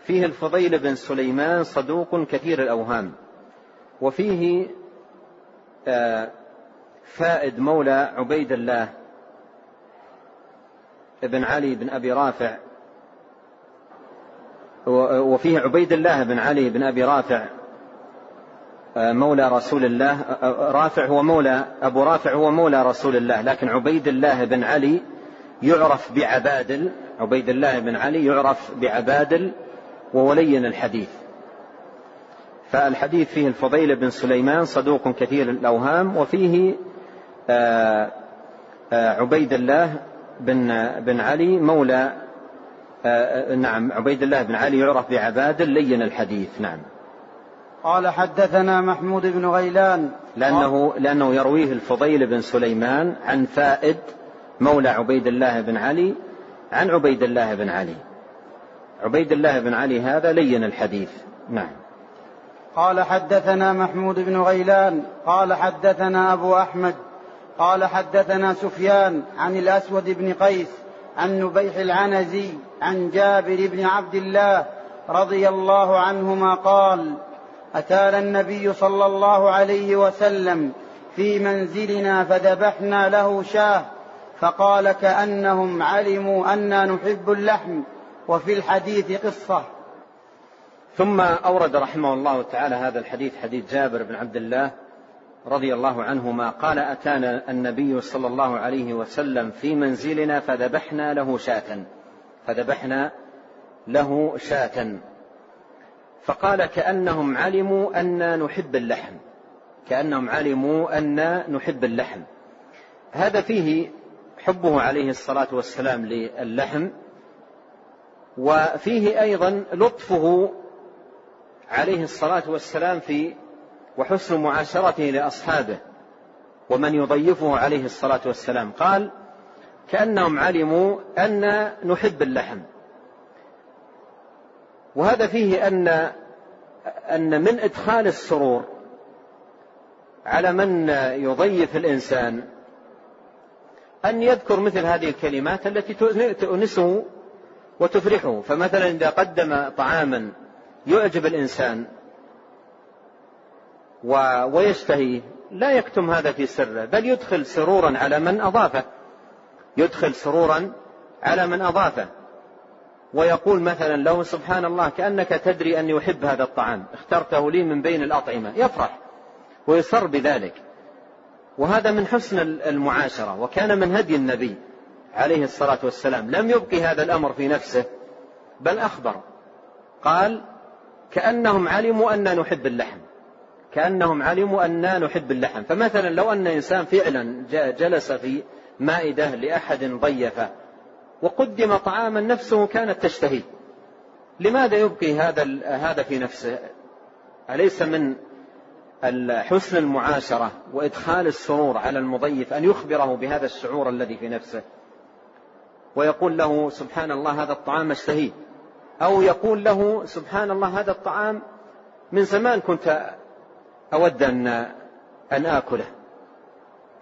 فيه الفضيل بن سليمان صدوق كثير الأوهام. وفيه آه، فائد مولى عبيد الله بن علي بن أبي رافع. وفيه عبيد الله بن علي بن أبي رافع. مولى رسول الله آه، رافع هو مولى أبو رافع هو مولى رسول الله لكن عبيد الله بن علي يعرف بعبادل عبيد الله بن علي يعرف بعبادل وولين الحديث. فالحديث فيه الفضيل بن سليمان صدوق كثير الأوهام وفيه آه، عبيد الله بن بن علي مولى نعم عبيد الله بن علي يعرف بعبادل لين الحديث نعم. قال حدثنا محمود بن غيلان. لأنه, لأنه يرويه الفضيل بن سليمان عن فائد مولى عبيد الله بن علي عن عبيد الله بن علي. عبيد الله بن علي هذا لين الحديث. نعم. قال حدثنا محمود بن غيلان. قال حدثنا أبو أحمد. قال حدثنا سفيان عن الأسود بن قيس عن نبيح العنزي عن جابر بن عبد الله رضي الله عنهما قال أتانا النبي صلى الله عليه وسلم في منزلنا فذبحنا له شاه فقال كأنهم علموا أنا نحب اللحم وفي الحديث قصة. ثم أورد رحمه الله تعالى هذا الحديث حديث جابر بن عبد الله رضي الله عنهما قال أتانا النبي صلى الله عليه وسلم في منزلنا فذبحنا له شاة فذبحنا له شاة. فقال كأنهم علموا أن نحب اللحم. كأنهم علموا أن نحب اللحم. هذا فيه حبه عليه الصلاة والسلام للحم وفيه أيضا لطفه عليه الصلاة والسلام في وحسن معاشرته لأصحابه ومن يضيفه عليه الصلاة والسلام. قال كأنهم علموا أن نحب اللحم. وهذا فيه أن أن من إدخال السرور على من يضيف الإنسان أن يذكر مثل هذه الكلمات التي تؤنسه وتفرحه. فمثلا إذا قدم طعاما يعجب الإنسان ويشتهيه لا يكتم هذا في سره بل يدخل سرورا على من أضافه. يدخل سرورا على من أضافه. ويقول مثلا له سبحان الله كأنك تدري أني أحب هذا الطعام اخترته لي من بين الأطعمة يفرح ويسر بذلك. وهذا من حسن المعاشرة وكان من هدي النبي عليه الصلاة والسلام. لم يبقي هذا الأمر في نفسه بل أخبر. قال كأنهم علموا أننا نحب اللحم كأنهم علموا أننا نحب اللحم. فمثلا لو أن إنسان فعلا جلس في مائدة لأحد ضيفه وقدم طعاما نفسه كانت تشتهيه لماذا يبقي هذا هذا في نفسه؟ أليس من حسن المعاشرة وإدخال السرور على المضيف أن يخبره بهذا الشعور الذي في نفسه؟ ويقول له سبحان الله هذا الطعام اشتهيه أو يقول له سبحان الله هذا الطعام من زمان كنت أود أن أن آكله.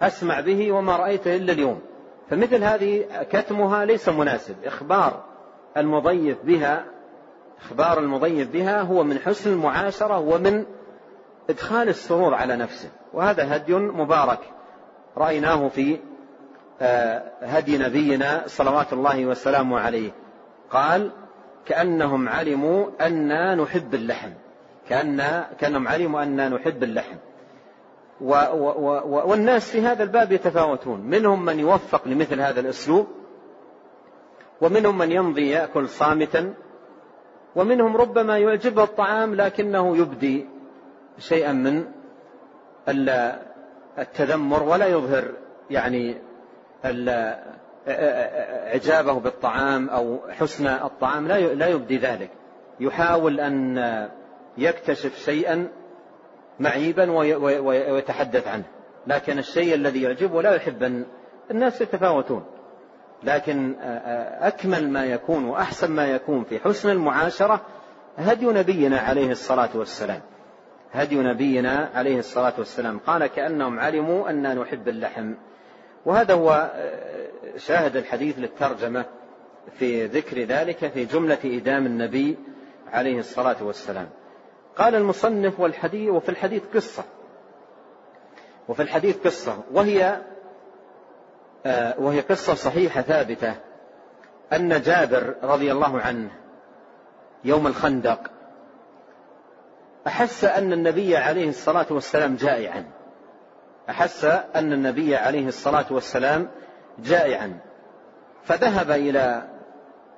أسمع به وما رأيته إلا اليوم. فمثل هذه كتمها ليس مناسب. إخبار المضيف بها إخبار المضيف بها هو من حسن المعاشرة ومن إدخال السرور على نفسه. وهذا هدي مبارك رأيناه في آه، هدي نبينا صلوات الله وسلامه عليه. قال كأنهم علموا أن نحب اللحم. كأن كأنهم علموا أن نحب اللحم. و و والناس في هذا الباب يتفاوتون. منهم من يوفق لمثل هذا الأسلوب ومنهم من يمضي يأكل صامتا ومنهم ربما يعجبه الطعام لكنه يبدي شيئا من التذمر ولا يظهر يعني إعجابه بالطعام أو حسن الطعام لا يبدي ذلك. يحاول أن يكتشف شيئا معيبا ويتحدث عنه. لكن الشيء الذي يعجبه لا يحب أن الناس يتفاوتون. لكن أكمل ما يكون وأحسن ما يكون في حسن المعاشرة هدي نبينا عليه الصلاة والسلام. هدي نبينا عليه الصلاة والسلام. قال كأنهم علموا أننا نحب اللحم. وهذا هو شاهد الحديث للترجمة في ذكر ذلك في جملة إدام النبي عليه الصلاة والسلام. قال المصنف والحديث وفي الحديث قصة. وفي الحديث قصة. وهي وهي قصة صحيحة ثابتة. أن جابر رضي الله عنه يوم الخندق أحس أن النبي عليه الصلاة والسلام جائعا. أحس أن النبي عليه الصلاة والسلام جائعا. فذهب إلى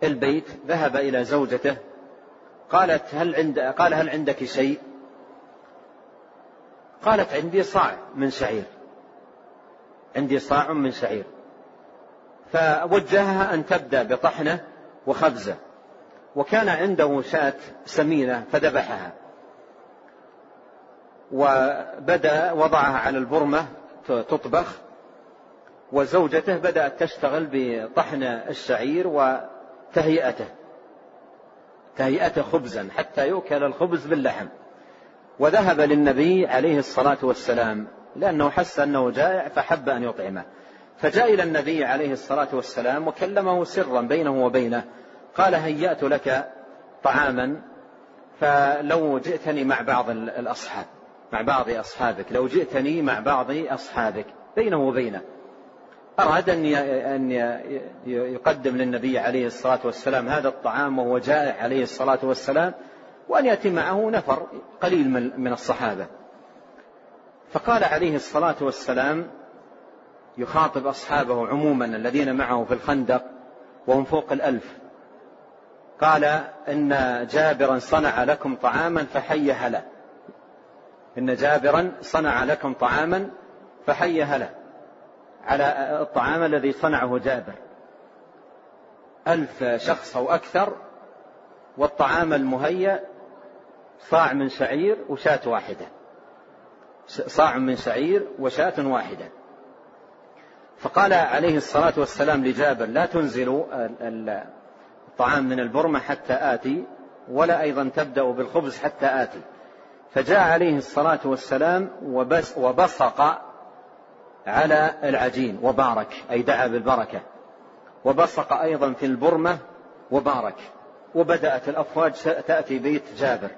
البيت ذهب إلى زوجته قالت هل عند قال هل عندك شيء؟ قالت عندي صاع من شعير. عندي صاع من شعير. فوجهها أن تبدأ بطحنة وخبزة. وكان عنده شاة سمينة فذبحها. وبدأ وضعها على البرمة تطبخ. وزوجته بدأت تشتغل بطحن الشعير وتهيئته. تهيئته خبزا حتى يؤكل الخبز باللحم. وذهب للنبي عليه الصلاة والسلام لأنه حس أنه جائع فحب أن يطعمه. فجاء إلى النبي عليه الصلاة والسلام وكلمه سرا بينه وبينه قال هيأت لك طعاما فلو جئتني مع بعض الأصحاب مع بعض أصحابك لو جئتني مع بعض أصحابك بينه وبينه. أراد أن أن يقدم للنبي عليه الصلاة والسلام هذا الطعام وهو جائع عليه الصلاة والسلام وأن يأتي معه نفر قليل من الصحابة. فقال عليه الصلاة والسلام يخاطب أصحابه عموما الذين معه في الخندق وهم فوق الألف. قال إن جابرا صنع لكم طعاما فحي هلا إن جابرا صنع لكم طعاما فحي هلا على الطعام الذي صنعه جابر. ألف شخص أو أكثر والطعام المهيأ صاع من شعير وشاة واحدة. صاع من شعير وشاة واحدة. فقال عليه الصلاة والسلام لجابر لا تنزلوا الطعام من البرمة حتى آتي ولا أيضا تبدأ بالخبز حتى آتي. فجاء عليه الصلاة والسلام وبصق على العجين وبارك أي دعا بالبركة. وبصق أيضا في البرمة وبارك. وبدأت الأفواج تأتي بيت جابر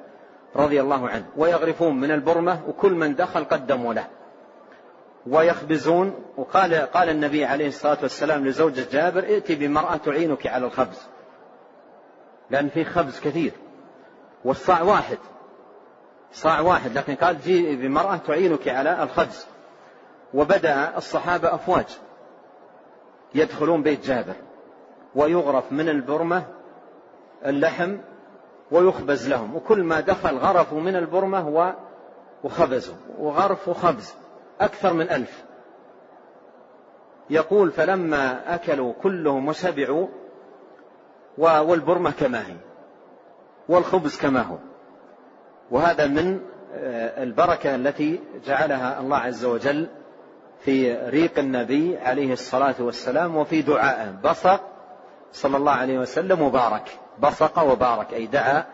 رضي الله عنه. ويغرفون من البرمة وكل من دخل قدموا له. ويخبزون وقال قال النبي عليه الصلاة والسلام لزوجة جابر ائتي بمرأة تعينك على الخبز. لأن في خبز كثير. والصاع واحد. صاع واحد لكن قال جي بمرأة تعينك على الخبز. وبدأ الصحابة أفواج. يدخلون بيت جابر ويغرف من البرمة اللحم ويخبز لهم وكل ما دخل غرفوا من البرمة وخبزوا وغرف وخبز أكثر من ألف. يقول فلما أكلوا كلهم وشبعوا والبرمة كما هي والخبز كما هو. وهذا من آه، البركة التي جعلها الله عز وجل في ريق النبي عليه الصلاة والسلام وفي دعائه بصق صلى الله عليه وسلم وبارك. بصق وبارك أي دعا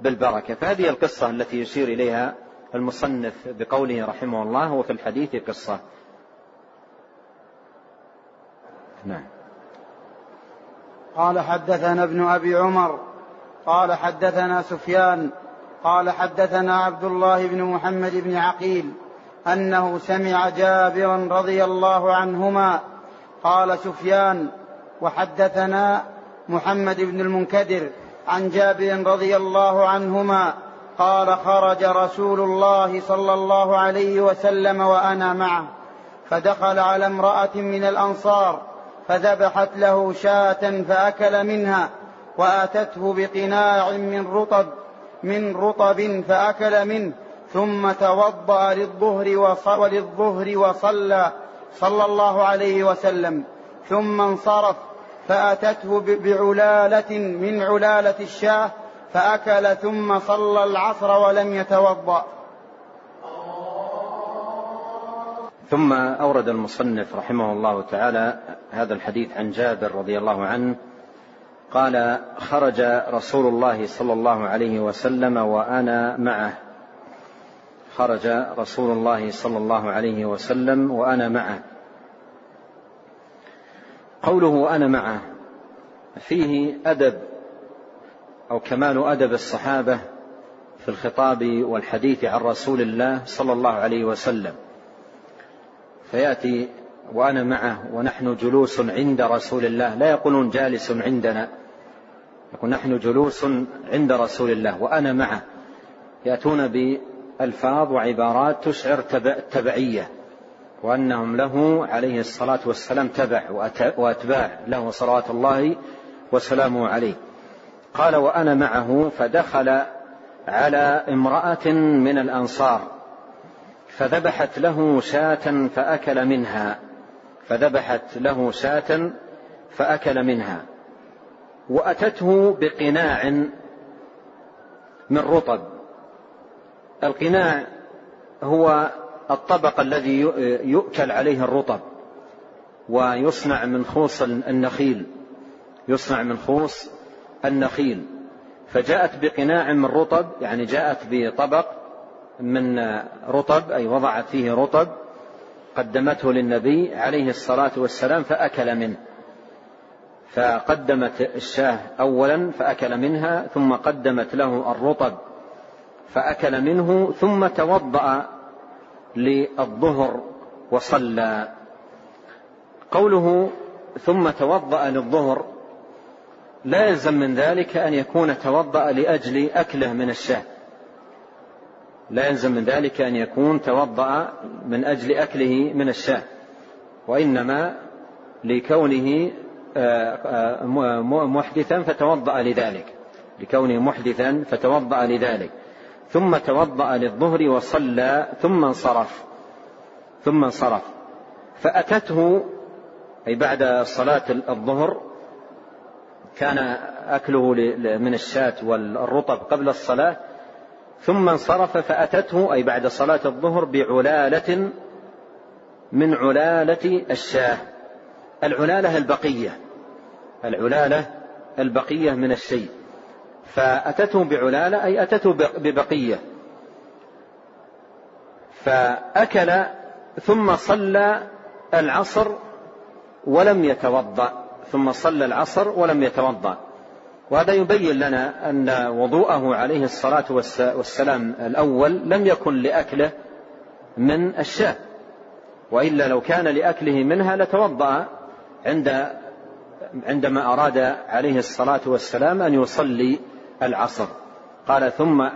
بالبركة. فهذه القصة التي يشير إليها المصنف بقوله رحمه الله وفي الحديث قصة. نعم. قال حدثنا ابن أبي عمر قال حدثنا سفيان قال حدثنا عبد الله بن محمد بن عقيل أنه سمع جابرا رضي الله عنهما قال سفيان وحدثنا محمد بن المنكدر عن جابر رضي الله عنهما قال خرج رسول الله صلى الله عليه وسلم وأنا معه فدخل على امرأة من الأنصار فذبحت له شاة فأكل منها وآتته بقناع من رطب من رطب فأكل منه ثم توضأ للظهر وللظهر وصلى صلى الله عليه وسلم. ثم انصرف فأتته بعلالة من علالة الشاه فأكل ثم صلى العصر ولم يتوضأ. ثم أورد المصنف رحمه الله تعالى هذا الحديث عن جابر رضي الله عنه. قال خرج رسول الله صلى الله عليه وسلم وأنا معه. خرج رسول الله صلى الله عليه وسلم وأنا معه. قوله أنا معه فيه أدب أو كمال أدب الصحابة في الخطاب والحديث عن رسول الله صلى الله عليه وسلم. فيأتي وأنا معه ونحن جلوس عند رسول الله. لا يقولون جالس عندنا. يقول نحن جلوس عند رسول الله وأنا معه. يأتون بألفاظ وعبارات تشعر التبعيه وأنهم له عليه الصلاة والسلام تبع وأتباع له صلوات الله وسلامه عليه. قال وأنا معه فدخل على امرأة من الأنصار فذبحت له شاة فأكل منها فذبحت له شاة فأكل منها وأتته بقناع من رطب. القناع هو الطبق الذي يؤكل عليه الرطب ويصنع من خوص النخيل يصنع من خوص النخيل. فجاءت بقناع من رطب يعني جاءت بطبق من رطب أي وضعت فيه رطب قدمته للنبي عليه الصلاة والسلام فأكل منه. فقدمت الشاة أولا فأكل منها ثم قدمت له الرطب فأكل منه ثم توضأ للظهر وصلى. قوله ثم توضأ للظهر لا يلزم من ذلك أن يكون توضأ لأجل أكله من الشاة. لا يلزم من ذلك أن يكون توضأ من أجل أكله من الشاة وإنما لكونه آه، آه، محدثا فتوضأ لذلك. لكونه محدثا فتوضأ لذلك. ثم توضأ للظهر وصلى ثم انصرف ثم انصرف. فأتته أي بعد صلاة الظهر كان أكله من الشاة والرطب قبل الصلاة ثم انصرف فأتته أي بعد صلاة الظهر بعلالة من علالة الشاة. العلالة البقية العلالة البقية من الشيء. فأتته بعلالة أي أتته ببقية. فأكل ثم صلى العصر ولم يتوضأ ثم صلى العصر ولم يتوضأ. وهذا يبين لنا أن وضوءه عليه الصلاة والسلام الأول لم يكن لأكله من الشاة. وإلا لو كان لأكله منها لتوضأ عند عندما أراد عليه الصلاة والسلام أن يصلي العصر. قال ثم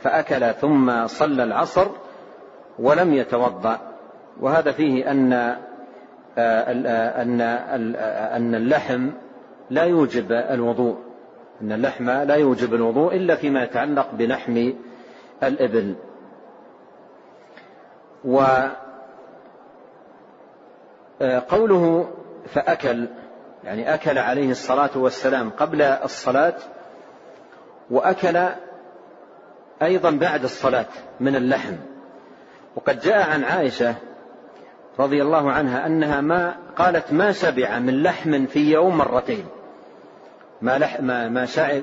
فأكل ثم صلى العصر ولم يتوضأ. وهذا فيه أن أن أن اللحم لا يوجب الوضوء. أن اللحم لا يوجب الوضوء إلا فيما يتعلق بلحم الإبل. وقوله فأكل يعني أكل عليه الصلاة والسلام قبل الصلاة وأكل أيضا بعد الصلاة من اللحم. وقد جاء عن عائشة رضي الله عنها أنها ما قالت ما شبع من لحم في يوم مرتين. ما, لح ما,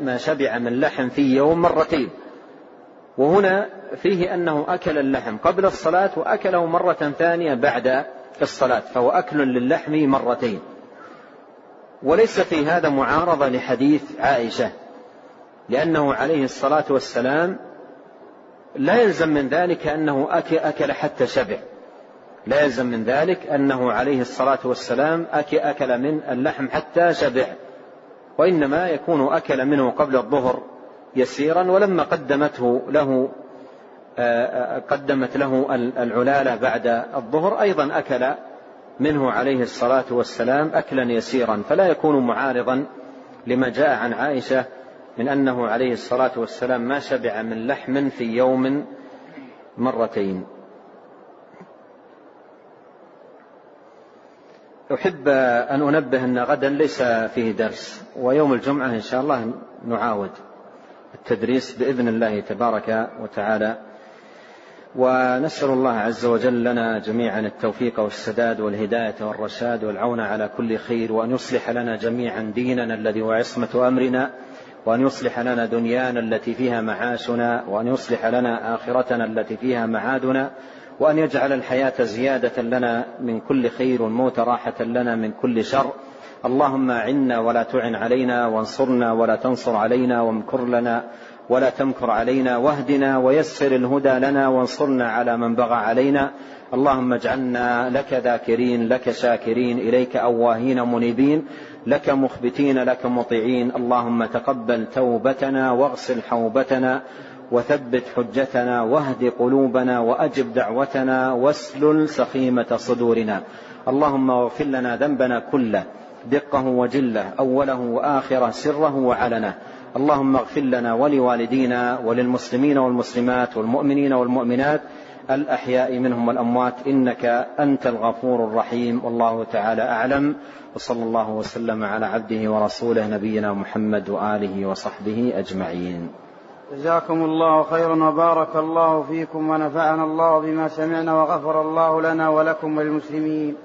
ما شبع من لحم في يوم مرتين. وهنا فيه أنه أكل اللحم قبل الصلاة وأكله مرة ثانية بعد الصلاة فهو أكل للحم مرتين. وليس في هذا معارضة لحديث عائشة. لأنه عليه الصلاة والسلام لا يلزم من ذلك أنه أكل حتى شبع. لا يلزم من ذلك أنه عليه الصلاة والسلام أكل من اللحم حتى شبع. وإنما يكون أكل منه قبل الظهر يسيرا ولما قدمته له قدمت له العلالة بعد الظهر أيضا أكل منه عليه الصلاة والسلام أكلا يسيرا. فلا يكون معارضا لما جاء عن عائشة من أنه عليه الصلاة والسلام ما شبع من لحم في يوم مرتين. أحب أن أنبه أن غدا ليس فيه درس ويوم الجمعة إن شاء الله نعاود التدريس بإذن الله تبارك وتعالى. ونسأل الله عز وجل لنا جميعا التوفيق والسداد والهداية والرشاد والعون على كل خير وأن يصلح لنا جميعا ديننا الذي هو عصمة أمرنا. وأن يصلح لنا دنيانا التي فيها معاشنا وأن يصلح لنا آخرتنا التي فيها معادنا وأن يجعل الحياة زيادة لنا من كل خير والموت راحة لنا من كل شر. اللهم أعنا ولا تعن علينا وانصرنا ولا تنصر علينا وامكر لنا ولا تمكر علينا واهدنا ويسر الهدى لنا وانصرنا على من بغى علينا. اللهم اجعلنا لك ذاكرين لك شاكرين إليك أواهين منيبين. لك مخبتين لك مطيعين. اللهم تقبل توبتنا واغسل حوبتنا وثبت حجتنا واهد قلوبنا وأجب دعوتنا واسلل سخيمة صدورنا. اللهم اغفر لنا ذنبنا كله دقه وجله أوله وآخره سره وعلنه. اللهم اغفر لنا ولوالدينا وللمسلمين والمسلمات والمؤمنين والمؤمنات الأحياء منهم والأموات إنك أنت الغفور الرحيم والله تعالى أعلم. وصلى الله وسلم على عبده ورسوله نبينا محمد وآله وصحبه أجمعين. جزاكم الله خيرا وبارك الله فيكم ونفعنا الله بما سمعنا وغفر الله لنا ولكم وللمسلمين.